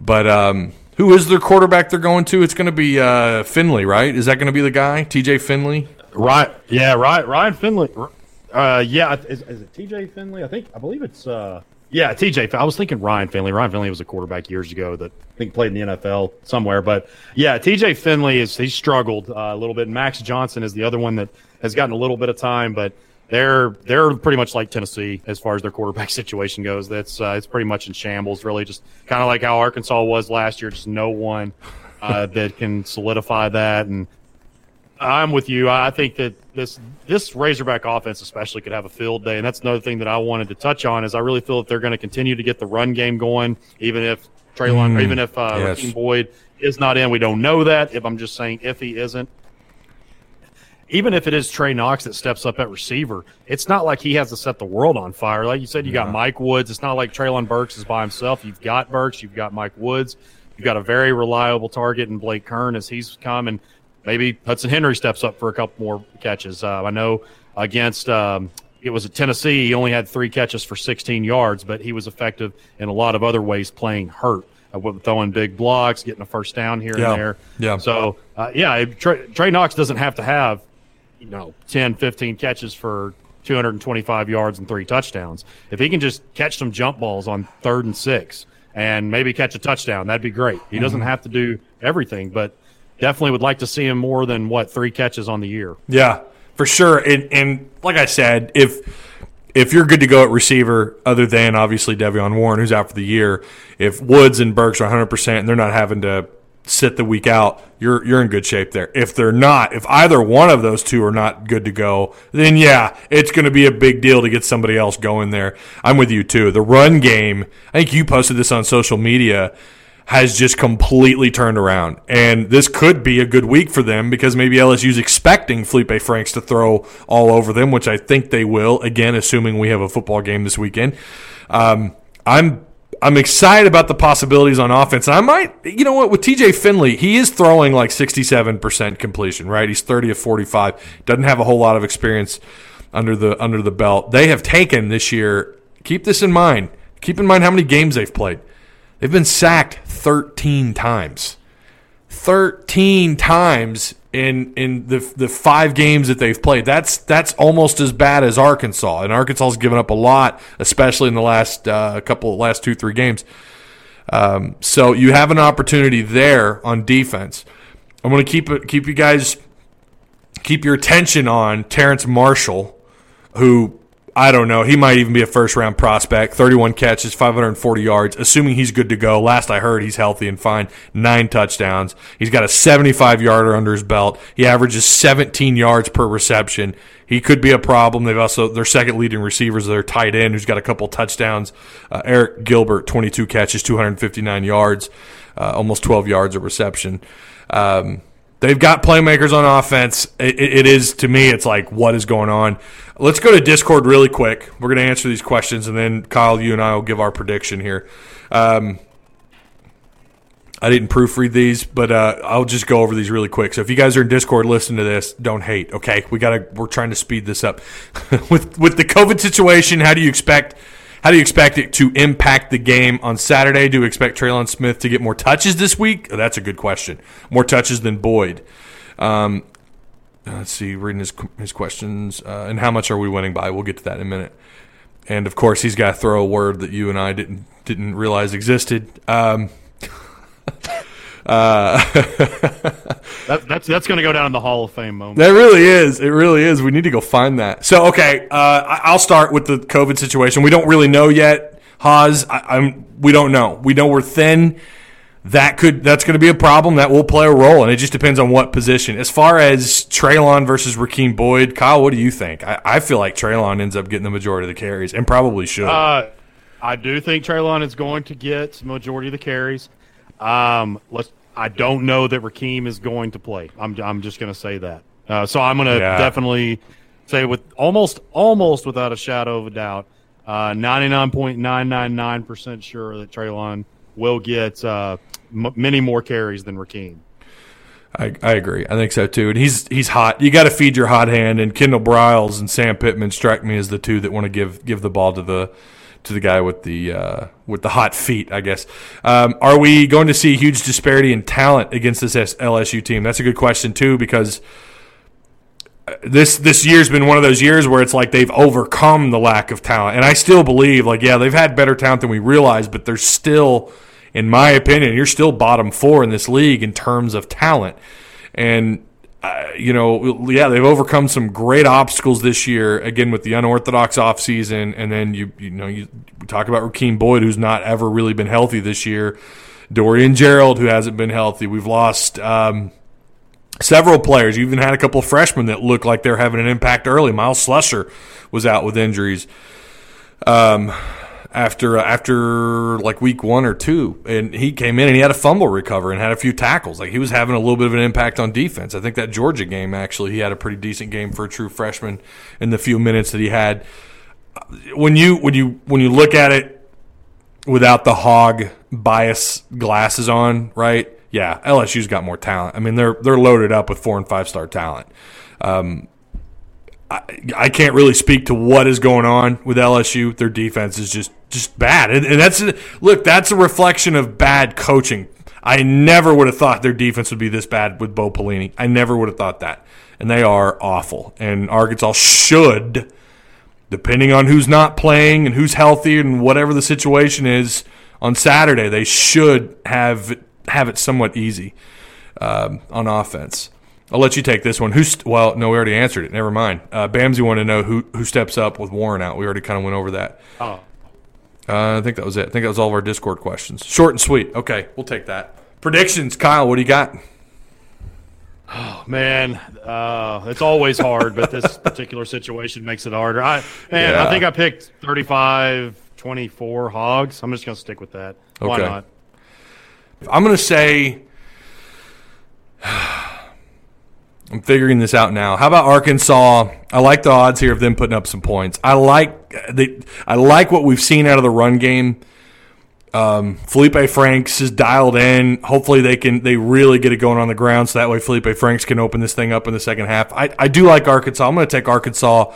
But um, who is their quarterback they're going to? It's going to be uh, Finley, right? Is that going to be the guy, TJ Finley? Right. Yeah. Right. Ryan Finley. Uh, yeah. Is, is, it TJ Finley? I think. I believe it's. Uh, yeah, TJ. I was thinking Ryan Finley. Ryan Finley was a quarterback years ago that I think played in the NFL somewhere. But yeah, TJ Finley is he struggled uh, a little bit. Max Johnson is the other one that has gotten a little bit of time, but they're they're pretty much like Tennessee as far as their quarterback situation goes. That's uh, it's pretty much in shambles, really. Just kind of like how Arkansas was last year. Just no one uh, that can solidify that. And I'm with you. I think that this this Razorback offense especially could have a field day, and that's another thing that I wanted to touch on. Is I really feel that they're going to continue to get the run game going, even if Treylon, mm, even if uh, yes. Boyd is not in. We don't know that. If I'm just saying if he isn't, even if it is Trey Knox that steps up at receiver, it's not like he has to set the world on fire. Like you said, you got Mike Woods. It's not like Treylon Burks is by himself. You've got Burks, you've got Mike Woods, you've got a very reliable target in Blake Kern as he's come, and maybe Hudson Henry steps up for a couple more catches. Uh, I know against um, it was at Tennessee, he only had three catches for 16 yards, but he was effective in a lot of other ways playing hurt. Uh, throwing big blocks, getting a first down here yeah. and there. Yeah. So, uh, yeah, Trey, Trey Knox doesn't have to have you know 10, 15 catches for 225 yards and three touchdowns. If he can just catch some jump balls on third and six and maybe catch a touchdown, that'd be great. He doesn't mm-hmm. have to do everything, but definitely would like to see him more than what three catches on the year. Yeah, for sure. And, and like I said, if if you're good to go at receiver, other than obviously De'Vion Warren, who's out for the year, if Woods and Burks are 100 percent and they're not having to sit the week out, you're you're in good shape there. If they're not, if either one of those two are not good to go, then yeah, it's going to be a big deal to get somebody else going there. I'm with you too. The run game, I think you posted this on social media has just completely turned around. And this could be a good week for them because maybe LSU's expecting Felipe Franks to throw all over them, which I think they will, again, assuming we have a football game this weekend. Um, I'm I'm excited about the possibilities on offense. I might, you know what, with TJ Finley, he is throwing like 67% completion, right? He's 30 of 45. Doesn't have a whole lot of experience under the under the belt. They have taken this year, keep this in mind. Keep in mind how many games they've played. They've been sacked 13 times. 13 times in in the the five games that they've played. That's that's almost as bad as Arkansas. And Arkansas's given up a lot, especially in the last uh, couple last two three games. Um, so you have an opportunity there on defense. I'm going to keep keep you guys keep your attention on Terrace Marshall, who I don't know. He might even be a first round prospect. 31 catches, 540 yards, assuming he's good to go. Last I heard, he's healthy and fine. Nine touchdowns. He's got a 75 yarder under his belt. He averages 17 yards per reception. He could be a problem. They've also, their second leading receivers, their tight end, who's got a couple touchdowns. Uh, Arik Gilbert, 22 catches, 259 yards, uh, almost 12 yards of reception. Um, They've got playmakers on offense. It, it is to me, it's like what is going on. Let's go to Discord really quick. We're going to answer these questions, and then Kyle, you and I will give our prediction here. Um, I didn't proofread these, but uh, I'll just go over these really quick. So if you guys are in Discord, listen to this. Don't hate. Okay, we gotta. We're trying to speed this up. with with the COVID situation, how do you expect? How do you expect it to impact the game on Saturday? Do you expect Trelon Smith to get more touches this week? Oh, that's a good question. More touches than Boyd. Um, let's see, reading his, his questions. Uh, and how much are we winning by? We'll get to that in a minute. And of course, he's got to throw a word that you and I didn't didn't realize existed. Um, uh, that, that's that's going to go down in the Hall of Fame moment. That really is. It really is. We need to go find that. So, okay, uh, I'll start with the COVID situation. We don't really know yet. Haas, I, am We don't know. We know we're thin. That could. That's going to be a problem. That will play a role, and it just depends on what position. As far as Trelon versus Rakeem Boyd, Kyle, what do you think? I, I feel like Trelon ends up getting the majority of the carries, and probably should. Uh, I do think Trelon is going to get majority of the carries. Um, let's. I don't know that Rakeem is going to play. I'm. I'm just going to say that. Uh, so I'm going to yeah. definitely say with almost almost without a shadow of a doubt, uh, 99.999 percent sure that Trelon will get uh, m- many more carries than Rakeem. I, I agree. I think so too. And he's he's hot. You got to feed your hot hand. And Kendall Briles and Sam Pittman strike me as the two that want to give give the ball to the to the guy with the uh, with the hot feet, I guess. Um, are we going to see a huge disparity in talent against this LSU team? That's a good question too, because uh, this this year's been one of those years where it's like they've overcome the lack of talent, and I still believe, like, yeah, they've had better talent than we realized, but they're still, in my opinion, you're still bottom four in this league in terms of talent, and uh, you know, yeah, they've overcome some great obstacles this year. Again, with the unorthodox offseason, and then you you know you talk about Rakeem Boyd, who's not ever really been healthy this year. Dorian Gerald, who hasn't been healthy. We've lost um, several players. You even had a couple freshmen that look like they're having an impact early. Myles Slusher was out with injuries. Um, after uh, after like week one or two, and he came in and he had a fumble recover and had a few tackles. Like he was having a little bit of an impact on defense. I think that Georgia game actually he had a pretty decent game for a true freshman in the few minutes that he had. When you when you when you look at it without the hog bias glasses on, right? Yeah, LSU's got more talent. I mean, they're they're loaded up with four and five star talent. Um, I, I can't really speak to what is going on with LSU. Their defense is just just bad, and, and that's look. That's a reflection of bad coaching. I never would have thought their defense would be this bad with Bo Pelini. I never would have thought that, and they are awful. And Arkansas should, depending on who's not playing and who's healthy and whatever the situation is on Saturday, they should have have it somewhat easy. um, on offense. I'll let you take this one. Who's well? No, we already answered it. Never mind. Uh, Bamsy wanted to know who who steps up with Warren out. We already kind of went over that. Oh, Uh, I think that was it. I think that was all of our Discord questions. Short and sweet. Okay, we'll take that. Predictions, Kyle. What do you got? Oh man, uh, it's always hard, but this particular situation makes it harder. I man, Yeah. I think I picked 35 24 hogs. I'm just going to stick with that. Why Okay. not? I'm going to say. I'm figuring this out now. How about Arkansas? I like the odds here of them putting up some points. I like they, I like what we've seen out of the run game. Um, Felipe Franks is dialed in. Hopefully they can they really get it going on the ground so that way Felipe Franks can open this thing up in the second half. I, I do like Arkansas. I'm going to take Arkansas.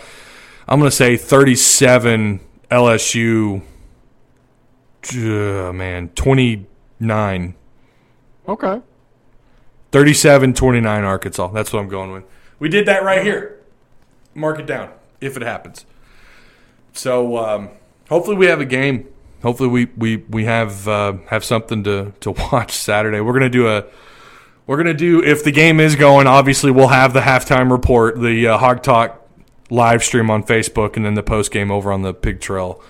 I'm going to say 37 LSU. Uh, man, 29 Okay. 37 29 Arkansas. That's what I'm going with. We did that right here. Mark it down if it happens. So um, hopefully we have a game. Hopefully we we we have uh, have something to to watch Saturday. We're gonna do a we're gonna do if the game is going. Obviously we'll have the halftime report, the uh, Hawg Talk live stream on Facebook, and then the post game over on the Pig Trail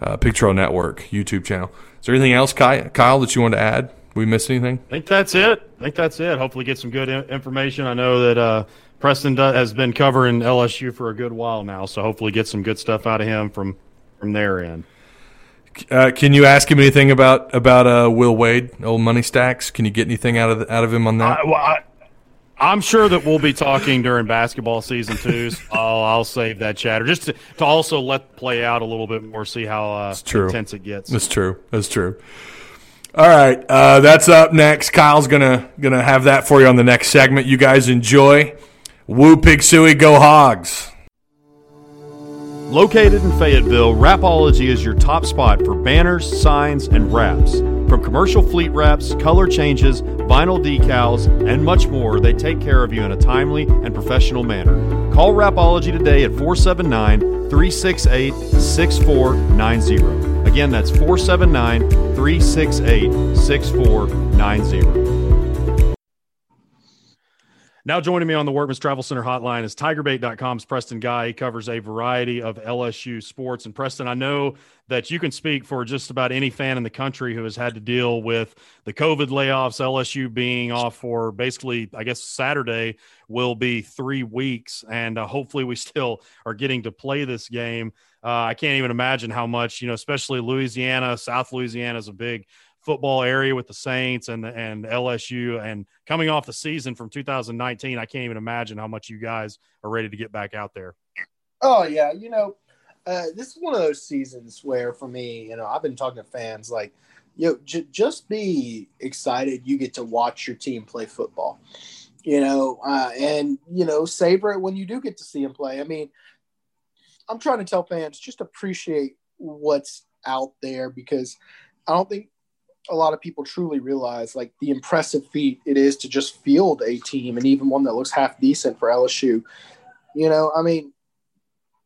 uh, Pig Trail Network YouTube channel. Is there anything else, Ky- Kyle, that you want to add? We missed anything? I think that's it. I think that's it. Hopefully, get some good information. I know that uh, Preston has been covering LSU for a good while now, so hopefully, get some good stuff out of him from from their end. Uh, can you ask him anything about about uh, Will Wade, old money stacks? Can you get anything out of the, out of him on that? I, well, I, I'm sure that we'll be talking during basketball season too. So I'll, I'll save that chatter just to, to also let play out a little bit more, see how uh, true. intense it gets. That's true. That's true. All right, uh, that's up next. Kyle's gonna gonna have that for you on the next segment. You guys enjoy. Woo Pig Sooie, go Hogs! Located in Fayetteville, Rapology is your top spot for banners, signs, and wraps. From commercial fleet wraps, color changes, vinyl decals, and much more, they take care of you in a timely and professional manner. Call Rapology today at 479 368 6490. Again, that's 479 368 6490. Now joining me on the Workman's Travel Center hotline is TigerBait.com's Preston Guy. He covers a variety of LSU sports. And Preston, I know that you can speak for just about any fan in the country who has had to deal with the COVID layoffs, LSU being off for basically, I guess Saturday will be three weeks. And uh, hopefully we still are getting to play this game. Uh, I can't even imagine how much, you know, especially Louisiana, South Louisiana is a big football area with the Saints and and LSU and coming off the season from 2019, I can't even imagine how much you guys are ready to get back out there. Oh yeah, you know, uh, this is one of those seasons where, for me, you know, I've been talking to fans like, yo, j- just be excited you get to watch your team play football, you know, uh, and you know, savor it when you do get to see them play. I mean, I'm trying to tell fans just appreciate what's out there because I don't think a lot of people truly realize like the impressive feat it is to just field a team and even one that looks half decent for LSU. You know, I mean,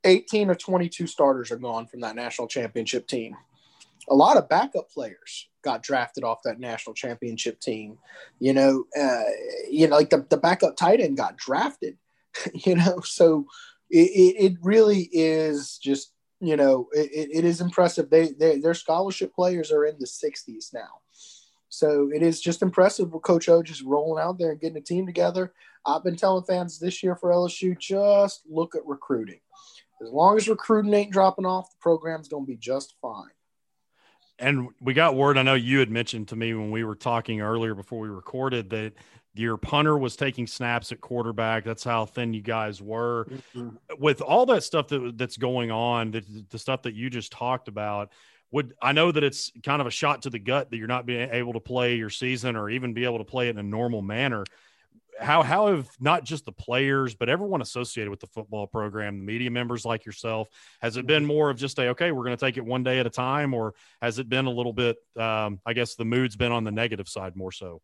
18 or 22 starters are gone from that national championship team. A lot of backup players got drafted off that national championship team. You know, uh, you know, like the, the backup tight end got drafted. You know, so it, it, it really is just you know it, it is impressive. They, they their scholarship players are in the 60s now. So it is just impressive with Coach O just rolling out there and getting a team together. I've been telling fans this year for LSU, just look at recruiting. As long as recruiting ain't dropping off, the program's going to be just fine. And we got word. I know you had mentioned to me when we were talking earlier before we recorded that your punter was taking snaps at quarterback. That's how thin you guys were. With all that stuff that that's going on, the, the stuff that you just talked about, would I know that it's kind of a shot to the gut that you're not being able to play your season or even be able to play it in a normal manner. How how have not just the players but everyone associated with the football program, the media members like yourself, has it been more of just a okay, we're going to take it one day at a time, or has it been a little bit? Um, I guess the mood's been on the negative side more so.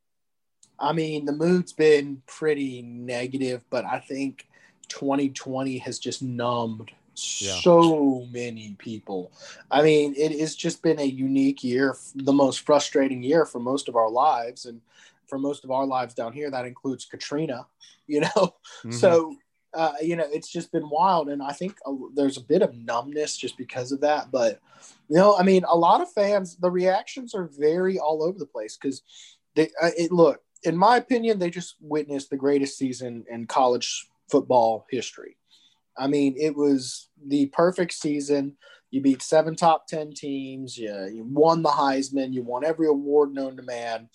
I mean, the mood's been pretty negative, but I think 2020 has just numbed Yeah. so many people. I mean, it has just been a unique year, the most frustrating year for most of our lives. And for most of our lives down here. That includes Katrina, you know. Mm-hmm. So uh, you know, it's just been wild, and I think a, there's a bit of numbness just because of that. But you know, I mean, a lot of fans, the reactions are very all over the place because they uh, it look, in my opinion, they just witnessed the greatest season in college football history. I mean, it was the perfect season. You beat seven top 10 teams. You, you won the Heisman. You won every award known to man.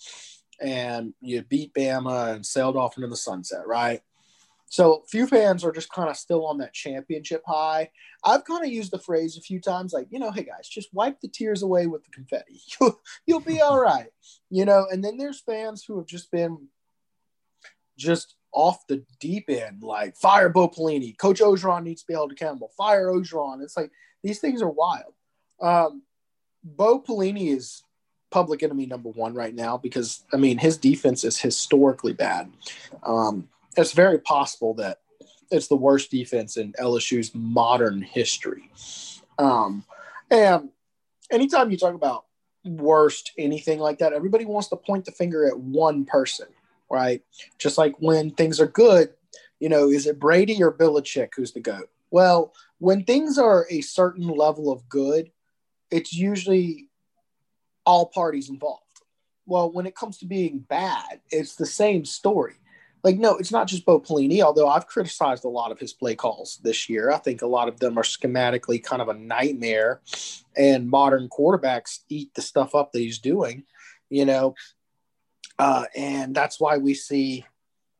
And you beat Bama and sailed off into the sunset, right? So few fans are just kind of still on that championship high. I've kind of used the phrase a few times, like, you know, hey guys, just wipe the tears away with the confetti. You'll, you'll be all right. You know, and then there's fans who have just been just off the deep end, like fire Bo Pelini. Coach Orgeron needs to be held accountable. Fire Orgeron. It's like these things are wild. Um, Bo Pelini is public enemy number one right now because I mean his defense is historically bad. Um, it's very possible that it's the worst defense in LSU's modern history. Um, and anytime you talk about worst anything like that, everybody wants to point the finger at one person right? Just like when things are good, you know, is it Brady or Belichick who's the GOAT? Well, when things are a certain level of good, it's usually all parties involved. Well, when it comes to being bad, it's the same story. Like, no, it's not just Bo Pelini, although I've criticized a lot of his play calls this year. I think a lot of them are schematically kind of a nightmare, and modern quarterbacks eat the stuff up that he's doing. You know, uh, and that's why we see,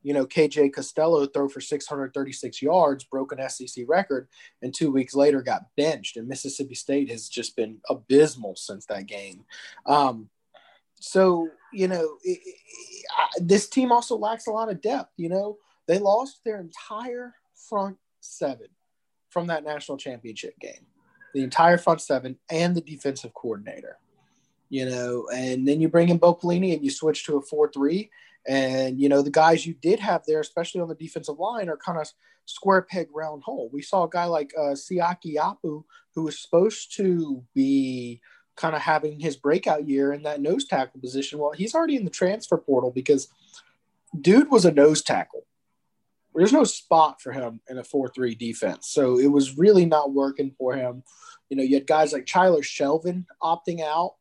you know, KJ Costello throw for 636 yards, broken SEC record, and two weeks later got benched. And Mississippi State has just been abysmal since that game. Um, so, you know, it, it, this team also lacks a lot of depth. You know, they lost their entire front seven from that national championship game, the entire front seven and the defensive coordinator you know, and then you bring in Bo Pelini and you switch to a 4 3. And, you know, the guys you did have there, especially on the defensive line, are kind of square peg round hole. We saw a guy like uh, Siaki Apu, who was supposed to be kind of having his breakout year in that nose tackle position. Well, he's already in the transfer portal because dude was a nose tackle. There's no spot for him in a 4 3 defense. So it was really not working for him. You know, you had guys like Tyler Shelvin opting out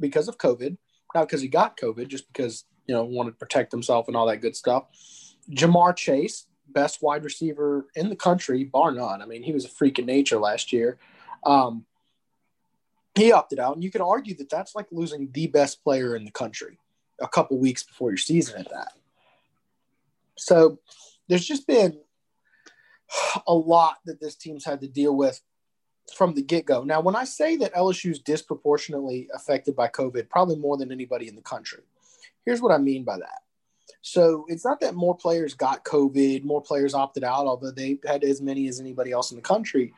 because of COVID, not because he got COVID, just because you know wanted to protect himself and all that good stuff. Ja'Marr Chase, best wide receiver in the country, bar none. I mean, he was a freak of nature last year. Um, he opted out, and you can argue that that's like losing the best player in the country a couple weeks before your season at that. So there's just been a lot that this team's had to deal with from the get go. Now, when I say that LSU is disproportionately affected by COVID, probably more than anybody in the country, here's what I mean by that. So it's not that more players got COVID, more players opted out, although they had as many as anybody else in the country.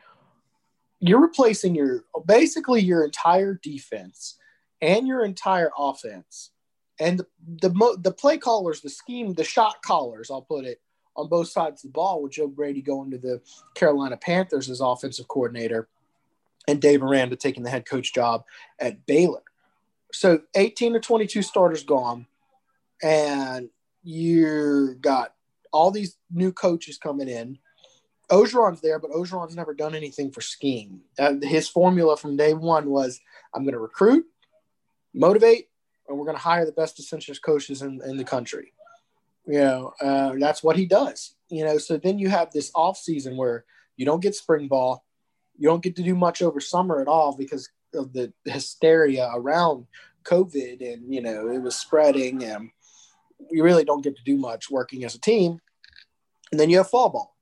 You're replacing your basically your entire defense and your entire offense, and the the, the play callers, the scheme, the shot callers. I'll put it on both sides of the ball with Joe Brady going to the Carolina Panthers as offensive coordinator and Dave Aranda taking the head coach job at Baylor. So 18 to 22 starters gone, and you got all these new coaches coming in. Orgeron's there, but Orgeron's never done anything for scheme. Uh, his formula from day one was I'm going to recruit, motivate, and we're going to hire the best essentials coaches in, in the country. You know, uh, that's what he does. You know, so then you have this off season where you don't get spring ball, you don't get to do much over summer at all because of the hysteria around COVID and you know it was spreading and you really don't get to do much working as a team. And then you have fall ball.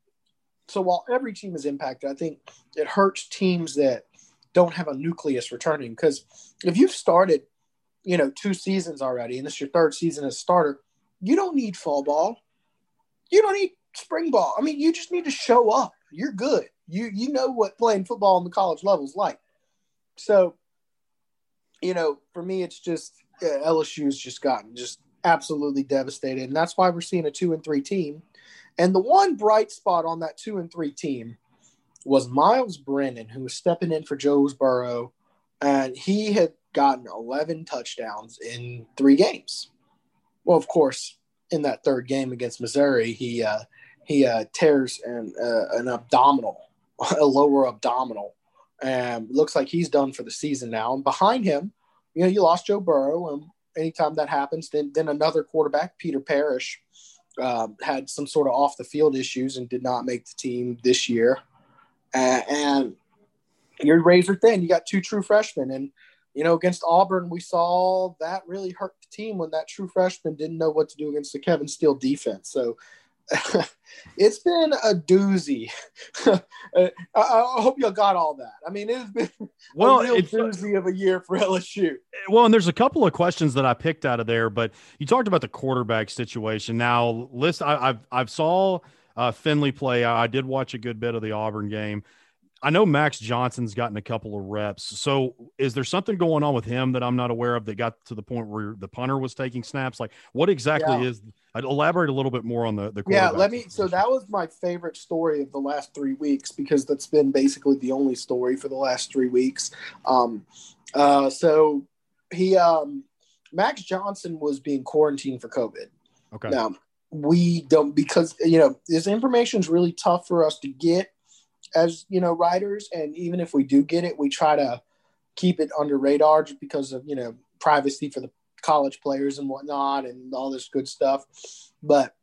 So while every team is impacted, I think it hurts teams that don't have a nucleus returning because if you've started, you know, two seasons already and this is your third season as starter, you don't need fall ball. You don't need spring ball. I mean, you just need to show up. You're good. You you know what playing football on the college level is like. So, you know, for me, it's just uh, LSU's just gotten just absolutely devastated, and that's why we're seeing a two and three team. And the one bright spot on that two and three team was Myles Brennan, who was stepping in for Joe's Burrow, and he had gotten 11 touchdowns in three games. well, of course, in that third game against Missouri, he uh, he uh, tears an uh, an abdominal, a lower abdominal, and looks like he's done for the season now. And behind him, you know, you lost Joe Burrow, and anytime that happens, then then another quarterback, Peter Parrish, um, had some sort of off the field issues and did not make the team this year. Uh, and you're razor thin. You got two true freshmen, and you know against Auburn, we saw that really hurt the team when that true freshman didn't know what to do against the Kevin Steele defense. So it's been a doozy. I, I, hope you got all that. I mean, it's been well, a real it's, doozy of a year for LSU. Well, and there's a couple of questions that I picked out of there, but you talked about the quarterback situation. Now, list I, have I've saw uh, Finley play. I, I did watch a good bit of the Auburn game. I know Max Johnson's gotten a couple of reps. So is there something going on with him that I'm not aware of that got to the point where the punter was taking snaps? Like what exactly yeah. is I'd elaborate a little bit more on the the Yeah, let me so that was my favorite story of the last three weeks because that's been basically the only story for the last three weeks. Um uh so he um Max Johnson was being quarantined for COVID. Okay. Now we don't because you know this information is really tough for us to get as you know writers and even if we do get it we try to keep it under radar just because of you know privacy for the college players and whatnot and all this good stuff. But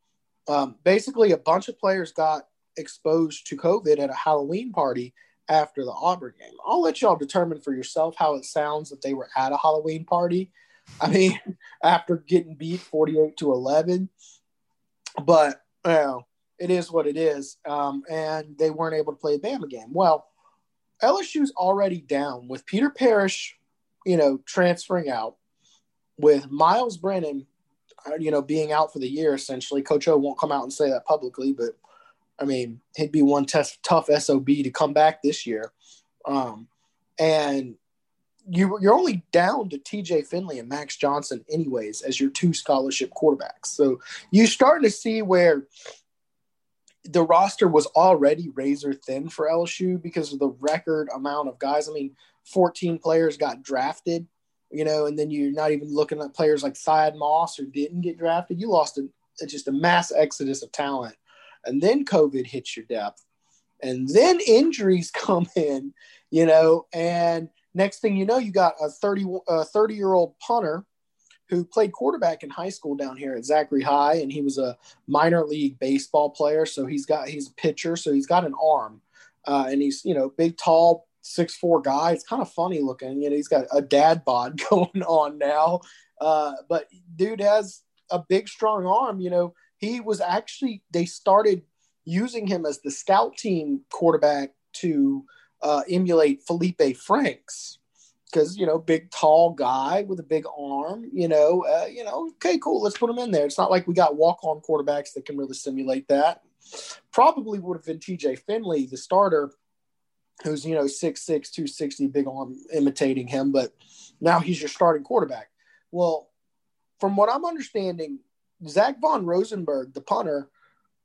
um, basically a bunch of players got exposed to covid at a halloween party after the auburn game. I'll let y'all determine for yourself how it sounds that they were at a halloween party. I mean after getting beat 48 to 11 but you know it is what it is. Um, and they weren't able to play the Bama game. Well, LSU's already down with Peter Parrish, you know, transferring out, with Myles Brennan, uh, you know, being out for the year essentially. Coach O won't come out and say that publicly, but I mean, he'd be one test, tough SOB to come back this year. Um, and you, you're only down to TJ Finley and Max Johnson, anyways, as your two scholarship quarterbacks. So you're starting to see where the roster was already razor thin for LSU because of the record amount of guys. I mean, 14 players got drafted, you know, and then you're not even looking at players like Thad Moss who didn't get drafted. You lost a, just a mass exodus of talent. And then COVID hits your depth. And then injuries come in, you know, and next thing you know, you got a 30, a 30 year old punter who played quarterback in high school down here at Zachary High, and he was a minor league baseball player. So he's got he's a pitcher, so he's got an arm, uh, and he's you know big, tall, six four guy. It's kind of funny looking. You know, he's got a dad bod going on now, uh, but dude has a big, strong arm. You know, he was actually they started using him as the scout team quarterback to uh, emulate Felipe Franks because you know, big tall guy with a big arm. You know, uh, you know, okay, cool. Let's put him in there. It's not like we got walk on quarterbacks that can really simulate that. Probably would have been T.J. Finley, the starter, who's you know 6'6", 260, big arm, imitating him. But now he's your starting quarterback. Well, from what I'm understanding, Zach von Rosenberg, the punter,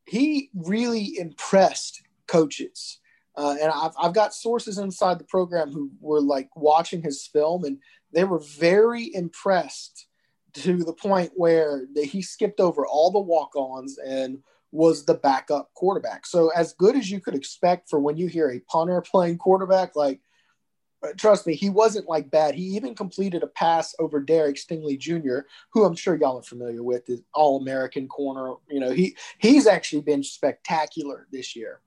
he really impressed coaches uh, and I've, I've got sources inside the program who were like watching his film and they were very impressed to the point where they, he skipped over all the walk-ons and was the backup quarterback. So as good as you could expect for when you hear a punter playing quarterback, like uh, trust me, he wasn't like bad. He even completed a pass over Derek Stingley Jr., who I'm sure y'all are familiar with, is all American corner. You know, he he's actually been spectacular this year.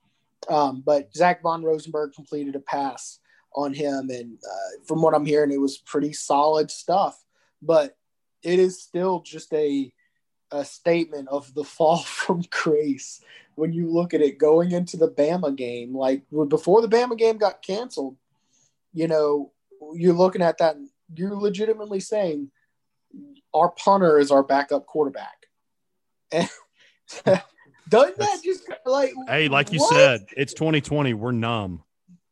Um, but Zach von Rosenberg completed a pass on him, and uh, from what I'm hearing, it was pretty solid stuff. But it is still just a a statement of the fall from grace when you look at it going into the Bama game. Like before the Bama game got canceled, you know, you're looking at that. You're legitimately saying our punter is our backup quarterback. And Doesn't that just like hey, like you what? said, it's 2020. We're numb.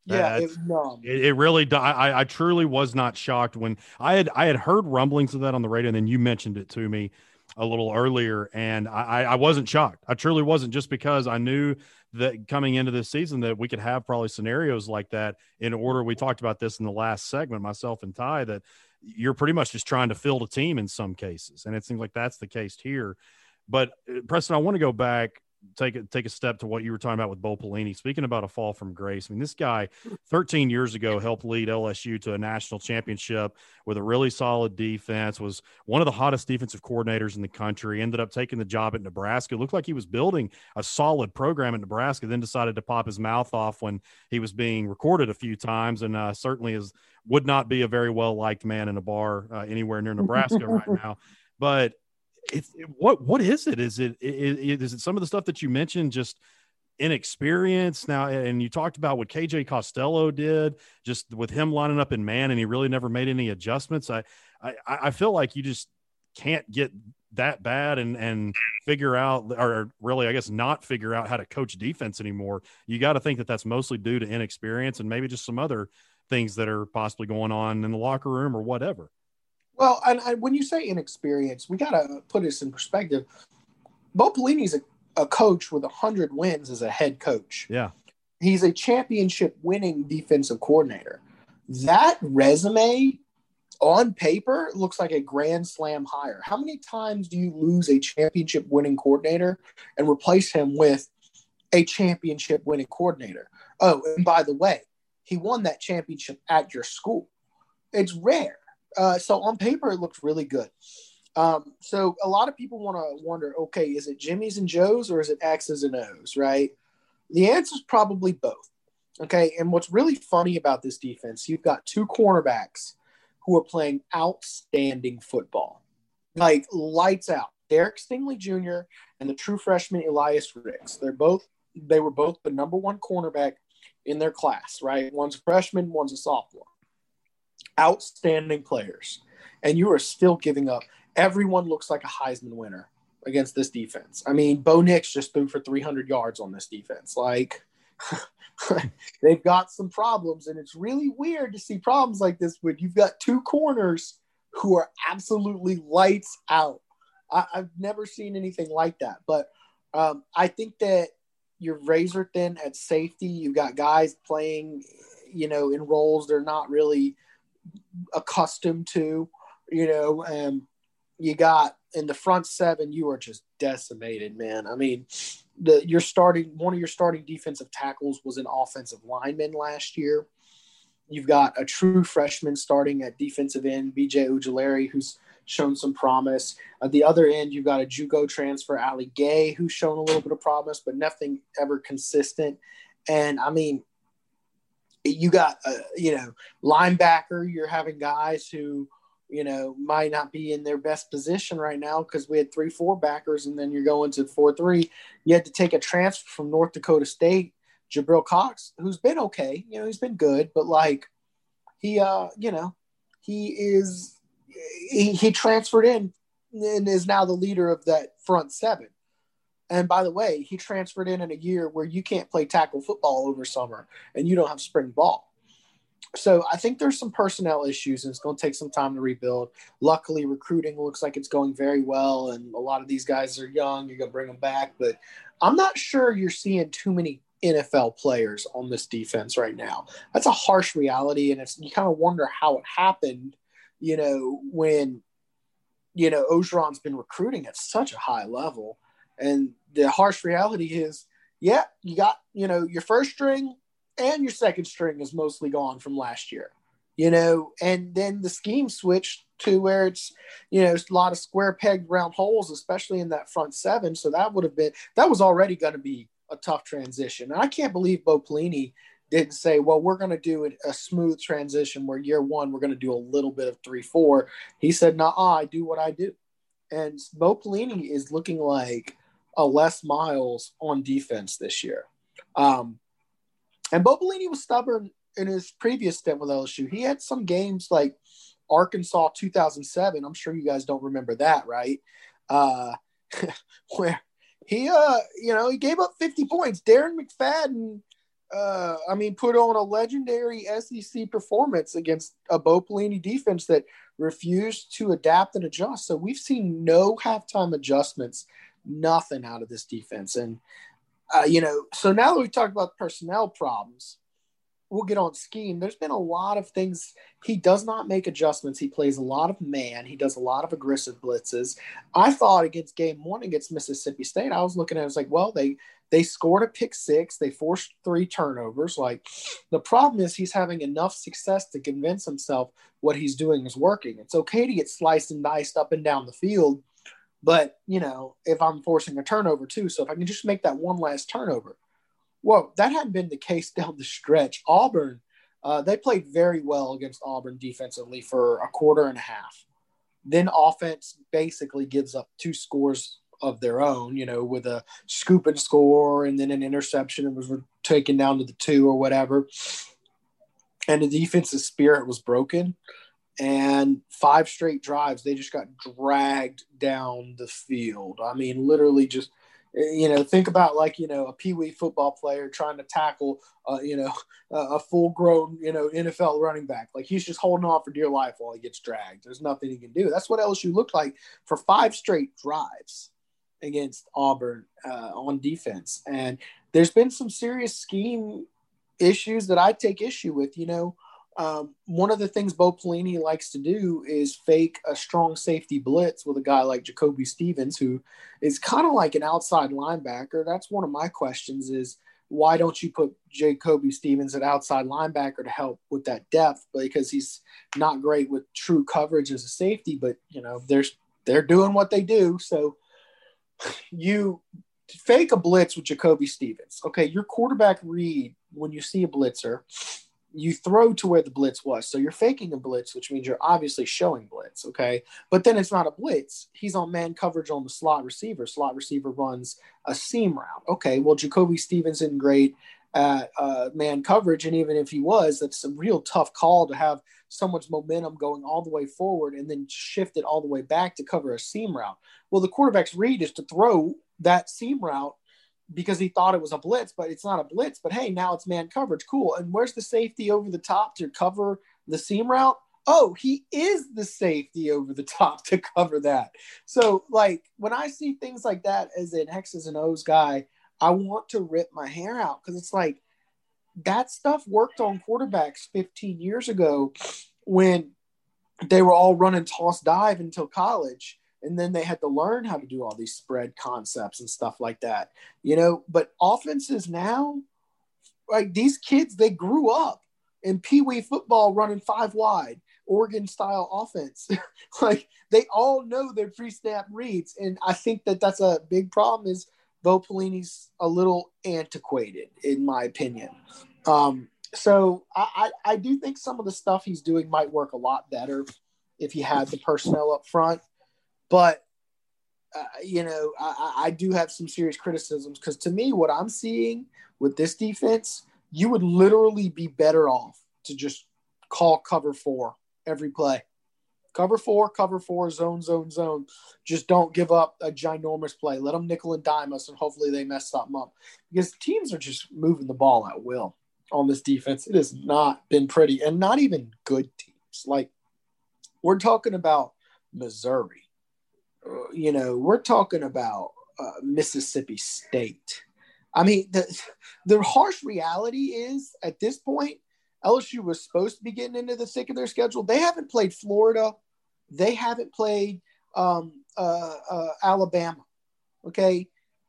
Yeah, it's numb. It, it really. I, I truly was not shocked when I had I had heard rumblings of that on the radio, and then you mentioned it to me a little earlier, and I, I wasn't shocked. I truly wasn't, just because I knew that coming into this season that we could have probably scenarios like that in order. We talked about this in the last segment, myself and Ty, that you're pretty much just trying to field a team in some cases, and it seems like that's the case here. But uh, Preston, I want to go back take a take a step to what you were talking about with Bo Pelini. Speaking about a fall from grace, I mean, this guy 13 years ago helped lead LSU to a national championship with a really solid defense. Was one of the hottest defensive coordinators in the country. Ended up taking the job at Nebraska. It looked like he was building a solid program at Nebraska. Then decided to pop his mouth off when he was being recorded a few times, and uh, certainly is would not be a very well liked man in a bar uh, anywhere near Nebraska right now. But it's what what is it? Is it is it some of the stuff that you mentioned just inexperience? Now and you talked about what KJ Costello did just with him lining up in man and he really never made any adjustments. I I, I feel like you just can't get that bad and and figure out or really I guess not figure out how to coach defense anymore. You got to think that that's mostly due to inexperience and maybe just some other things that are possibly going on in the locker room or whatever well, and, and when you say inexperience, we got to put this in perspective. Bo Pelini's a, a coach with 100 wins as a head coach. Yeah. He's a championship winning defensive coordinator. That resume on paper looks like a grand slam hire. How many times do you lose a championship winning coordinator and replace him with a championship winning coordinator? Oh, and by the way, he won that championship at your school. It's rare. Uh, so on paper, it looks really good. Um, so a lot of people want to wonder, okay, is it Jimmy's and Joe's or is it X's and O's, right? The answer is probably both. Okay. And what's really funny about this defense, you've got two cornerbacks who are playing outstanding football, like lights out. Derek Stingley Jr. and the true freshman Elias Ricks. They're both they were both the number one cornerback in their class, right? One's a freshman, one's a sophomore outstanding players, and you are still giving up. Everyone looks like a Heisman winner against this defense. I mean, Bo Nix just threw for 300 yards on this defense. Like, they've got some problems, and it's really weird to see problems like this when you've got two corners who are absolutely lights out. I, have never seen anything like that. But um, I think that you're razor thin at safety. You've got guys playing, you know, in roles they're not really accustomed to, you know, and you got in the front seven, you are just decimated, man. I mean, the you're starting one of your starting defensive tackles was an offensive lineman last year. You've got a true freshman starting at defensive end, BJ Ojulari, who's shown some promise. At the other end, you've got a JUCO transfer, Ali Gaye, who's shown a little bit of promise, but nothing ever consistent. And I mean, you got a you know linebacker you're having guys who you know might not be in their best position right now because we had three four backers and then you're going to four three you had to take a transfer from north dakota state jabril cox who's been okay you know he's been good but like he uh you know he is he, he transferred in and is now the leader of that front seven and by the way, he transferred in in a year where you can't play tackle football over summer and you don't have spring ball. So I think there's some personnel issues and it's going to take some time to rebuild. Luckily, recruiting looks like it's going very well, and a lot of these guys are young. You're going to bring them back, but I'm not sure you're seeing too many NFL players on this defense right now. That's a harsh reality, and it's you kind of wonder how it happened. You know when you know Orgeron's been recruiting at such a high level and the harsh reality is, yeah, you got, you know, your first string and your second string is mostly gone from last year, you know, and then the scheme switched to where it's, you know, it's a lot of square pegged round holes, especially in that front seven. So that would have been, that was already going to be a tough transition. And I can't believe Bo Pelini didn't say, well, we're going to do a smooth transition where year one, we're going to do a little bit of three, four. He said, nah, I do what I do. And Bo Pelini is looking like a Les Miles on defense this year. Um, and Bo Pelini was stubborn in his previous stint with LSU. He had some games like Arkansas 2007. I'm sure you guys don't remember that, right? Uh, where he, uh, you know, he gave up 50 points. Darren McFadden, uh, I mean, put on a legendary SEC performance against a Bo Pelini defense that refused to adapt and adjust. So we've seen no halftime adjustments nothing out of this defense. And, uh, you know, so now that we've talked about personnel problems, we'll get on scheme. There's been a lot of things. He does not make adjustments. He plays a lot of man. He does a lot of aggressive blitzes. I thought against game one against Mississippi State, I was looking at it, I was like, well, they they scored a pick six. They forced three turnovers. Like the problem is he's having enough success to convince himself what he's doing is working. It's okay to get sliced and diced up and down the field. But, you know, if I'm forcing a turnover too, so if I can just make that one last turnover, well, that hadn't been the case down the stretch. Auburn, uh, they played very well against Auburn defensively for a quarter and a half. Then offense basically gives up two scores of their own, you know, with a scoop and score and then an interception and was taken down to the two or whatever. And the defensive spirit was broken. And five straight drives, they just got dragged down the field. I mean, literally just – you know, think about like you know a pee wee football player trying to tackle, uh, you know, a full grown you know NFL running back. Like he's just holding on for dear life while he gets dragged. There's nothing he can do. That's what LSU looked like for five straight drives against Auburn uh, on defense. And there's been some serious scheme issues that I take issue with. You know, um, one of the things Bo Pelini likes to do is fake a strong safety blitz with a guy like Jacoby Stevens, who is kind of like an outside linebacker. That's one of my questions is why don't you put Jacoby Stevens at outside linebacker to help with that depth? Because he's not great with true coverage as a safety, but you know, there's they're doing what they do. So you fake a blitz with Jacoby Stevens. Okay, your quarterback read when you see a blitzer you throw to where the blitz was. So you're faking a blitz, which means you're obviously showing blitz. Okay. But then it's not a blitz. He's on man coverage on the slot receiver. Slot receiver runs a seam route. Okay. Well, Jacoby Stevenson, great at uh, man coverage. And even if he was, that's a real tough call to have someone's momentum going all the way forward and then shift it all the way back to cover a seam route. Well, the quarterback's read is to throw that seam route because he thought it was a blitz, but it's not a blitz. But hey, now it's man coverage. Cool. And where's the safety over the top to cover the seam route? Oh, he is the safety over the top to cover that. So, like, when I see things like that as an X's and O's guy, I want to rip my hair out because it's like that stuff worked on quarterbacks 15 years ago when they were all running toss dive until college and then they had to learn how to do all these spread concepts and stuff like that you know? But offenses now like these kids they grew up in pee-wee football running five wide oregon style offense. Like they all know their pre-snap reads and i think that that's a big problem is bo pelini's a little antiquated in my opinion. Um, so I, I, I do think some of the stuff he's doing might work a lot better if he had the personnel up front but uh, you know, I, I, do have some serious criticisms because to me, what I'm seeing with this defense, you would literally be better off to just call cover four every play. Cover four, cover four, zone, zone, zone. Just don't give up a ginormous play. Let them nickel and dime us, and hopefully they mess something up. Because teams are just moving the ball at will on this defense. It has not been pretty, and not even good teams. Like we're talking about Missouri you know, we're talking about uh, Mississippi State. I mean, the the harsh reality is at this point, LSU was supposed to be getting into the thick of their schedule. They haven't played Florida. They haven't played um, uh, uh, Alabama. Okay,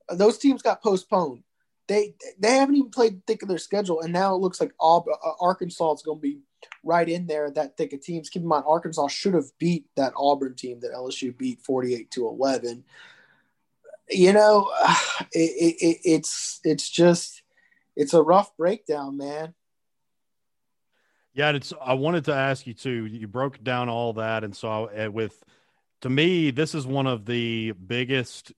those teams got postponed. They they haven't even played thick of their schedule, and now it looks like uh, Arkansas is going to be right in there that thick of teams. Keep in mind, Arkansas should have beat that Auburn team that LSU beat 48 to 11. You know, it, it, it's it's just it's a rough breakdown, man. Yeah, it's. I wanted to ask you too. You broke down all that, and so uh, with to me, this is one of the biggest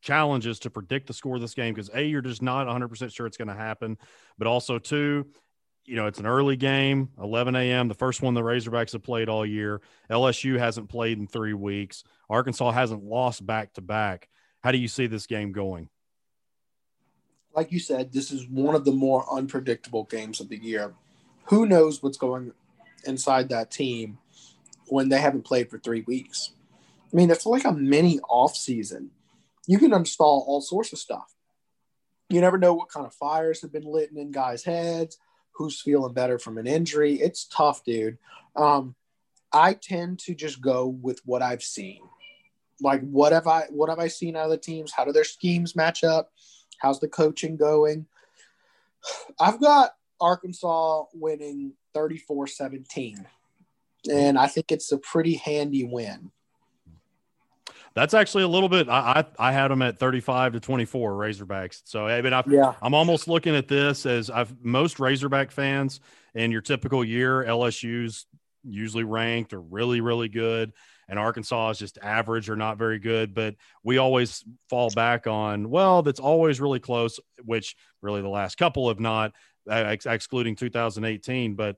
challenges to predict the score of this game because a you're just not 100% sure it's going to happen but also two you know, it's an early game, 11 a.m., the first one the Razorbacks have played all year. LSU hasn't played in three weeks. Arkansas hasn't lost back to back. How do you see this game going? Like you said, this is one of the more unpredictable games of the year. Who knows what's going inside that team when they haven't played for three weeks? I mean, it's like a mini off season. You can install all sorts of stuff. You never know what kind of fires have been lit in guys' heads who's feeling better from an injury. It's tough, dude. Um, I tend to just go with what I've seen. Like what have I what have I seen out of the teams? How do their schemes match up? How's the coaching going? I've got Arkansas winning 34-17. And I think it's a pretty handy win. That's actually a little bit. I I, I had them at thirty-five to twenty-four Razorbacks. So I mean, I've, Yeah. I'm almost looking at this as I've most Razorback fans in your typical year. LSU's usually ranked or really really good, and Arkansas is just average or not very good. But we always fall back on well, that's always really close. Which really the last couple have not, uh, ex- excluding 2018, but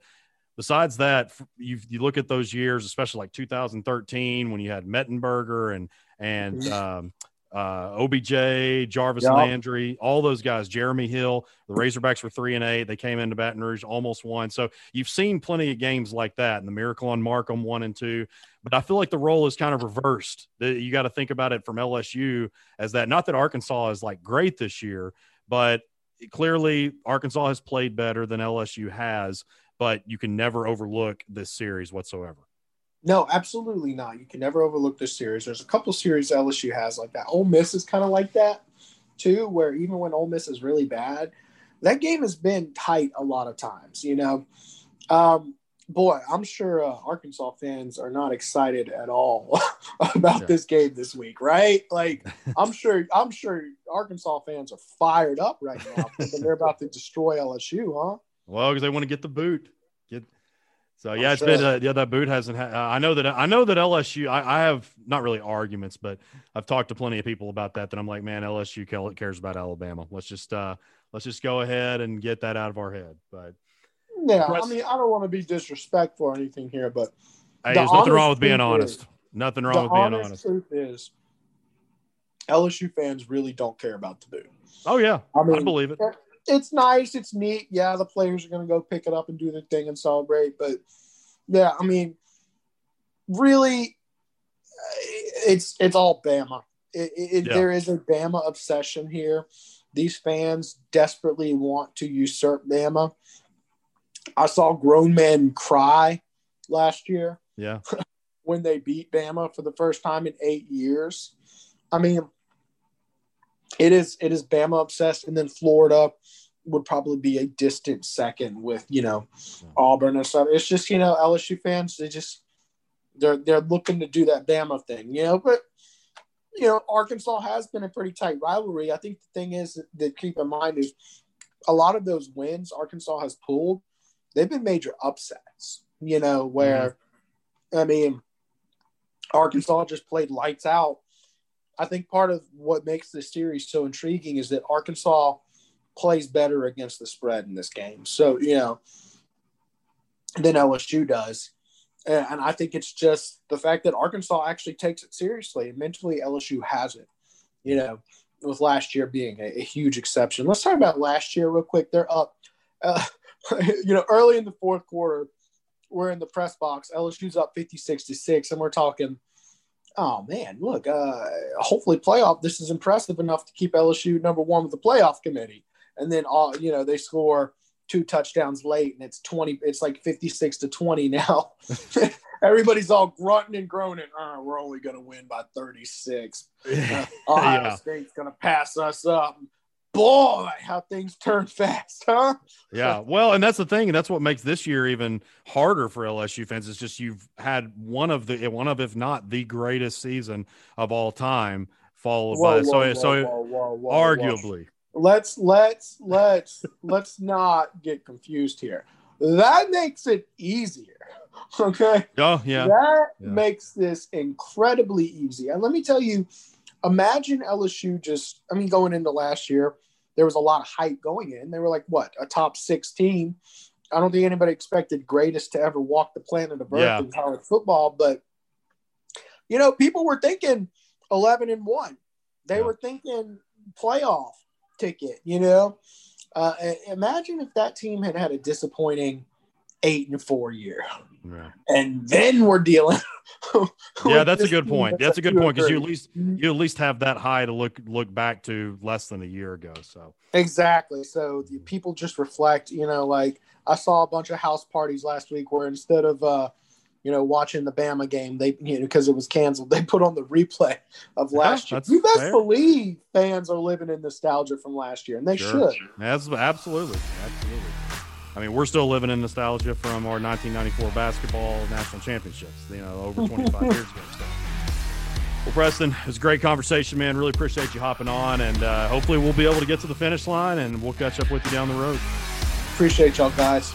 besides that, you you look at those years, especially like 2013 when you had Mettenberger and and um, uh, OBJ, Jarvis Yeah. Landry, all those guys, Jeremy Hill. The Razorbacks were three and eight. They came into Baton Rouge, almost won. So you've seen plenty of games like that, and the Miracle on Markham one and two. But I feel like the role is kind of reversed. You got to think about it from LSU as that. Not that Arkansas is like great this year, but clearly Arkansas has played better than LSU has. But you can never overlook this series whatsoever. No, absolutely not. You can never overlook this series. There's a couple series LSU has like that. Ole Miss is kind of like that too, where even when Ole Miss is really bad, that game has been tight a lot of times. You know, um, boy, I'm sure uh, Arkansas fans are not excited at all about Yeah. this game this week, right? Like, I'm sure, I'm sure Arkansas fans are fired up right now thinking they're about to destroy LSU, huh? Well, because they want to get the boot. Get so yeah, I'm it's sure. been uh, yeah that boot hasn't. Ha- I know that I know that LSU. I, I have not really arguments, but I've talked to plenty of people about that. That I'm like, man, LSU cares about Alabama. Let's just uh let's just go ahead and get that out of our head. But Yeah, I mean, I don't want to be disrespectful or anything here, but hey, The there's nothing wrong with being honest. is- Nothing wrong with being honest, truth is LSU fans really don't care about the boot. Oh yeah, I I, mean, believe it. It's nice, it's neat. Yeah, the players are going to go pick it up and do their thing and celebrate. But yeah, I mean, really, it's it's all Bama. It, it, Yeah. There is a Bama obsession here. These fans desperately want to usurp Bama. I saw grown men cry last year Yeah, when they beat Bama for the first time in eight years. I mean, it is it is Bama obsessed, and then Florida would probably be a distant second with you know Auburn and stuff. It's just you know LSU fans they just they're they're looking to do that Bama thing, you know. But you know Arkansas has been a pretty tight rivalry. I think the thing is that, keep in mind is a lot of those wins Arkansas has pulled, they've been major upsets. You know where, mm-hmm. I mean, Arkansas just played lights out. I think part of what makes this series so intriguing is that Arkansas plays better against the spread in this game. So, you know, than LSU does. And I think it's just the fact that Arkansas actually takes it seriously. Mentally, LSU hasn't, you know, with last year being a, a huge exception. Let's talk about last year real quick. They're up, uh, you know, early in the fourth quarter, we're in the press box. LSU's up 56 to 6, and we're talking, oh man, look, uh, hopefully playoff. This is impressive enough to keep LSU number one with the playoff committee. And then all you know, they score two touchdowns late, and it's 20, it's like 56 to 20 now. Everybody's all grunting and groaning. Oh, we're only gonna win by 36. Uh, Ohio Yeah. State's gonna pass us up. Boy, how things turn fast, huh? Yeah, well, and that's the thing, and that's what makes this year even harder for LSU fans. It's just you've had one of the one of, if not the greatest season of all time, followed by so so whoa, whoa, whoa. arguably. let's let's let's let's not get confused here. That makes it easier. Okay. Oh yeah, That Yeah. makes this incredibly easy. And let me tell you, imagine LSU just, I mean, going into last year, there was a lot of hype going in. They were like, what, a top six team? I don't think anybody expected greatest to ever walk the planet of Earth Yeah. in college football, but you know, people were thinking 11 and 1. They Yeah. were thinking playoff ticket, you know? Uh, imagine if that team had had a disappointing eight and four year yeah. and then we're dealing. Yeah, that's a good point. that's a good point because you at least you at least have that high to look look back to less than a year ago. So exactly. So the people just reflect, you know, like I saw a bunch of house parties last week where instead of uh, you know watching the Bama game, they you know because it was canceled, they put on the replay of last Yeah, year. You best fair. believe fans are living in nostalgia from last year, and they Sure. should. That's absolutely, absolutely. I mean, we're still living in nostalgia from our 1994 basketball national championships. You know, over 25 years ago. So. Well, Preston, it was a great conversation, man. Really appreciate you hopping on, and uh, hopefully we'll be able to get to the finish line, and we'll catch up with you down the road. Appreciate y'all guys.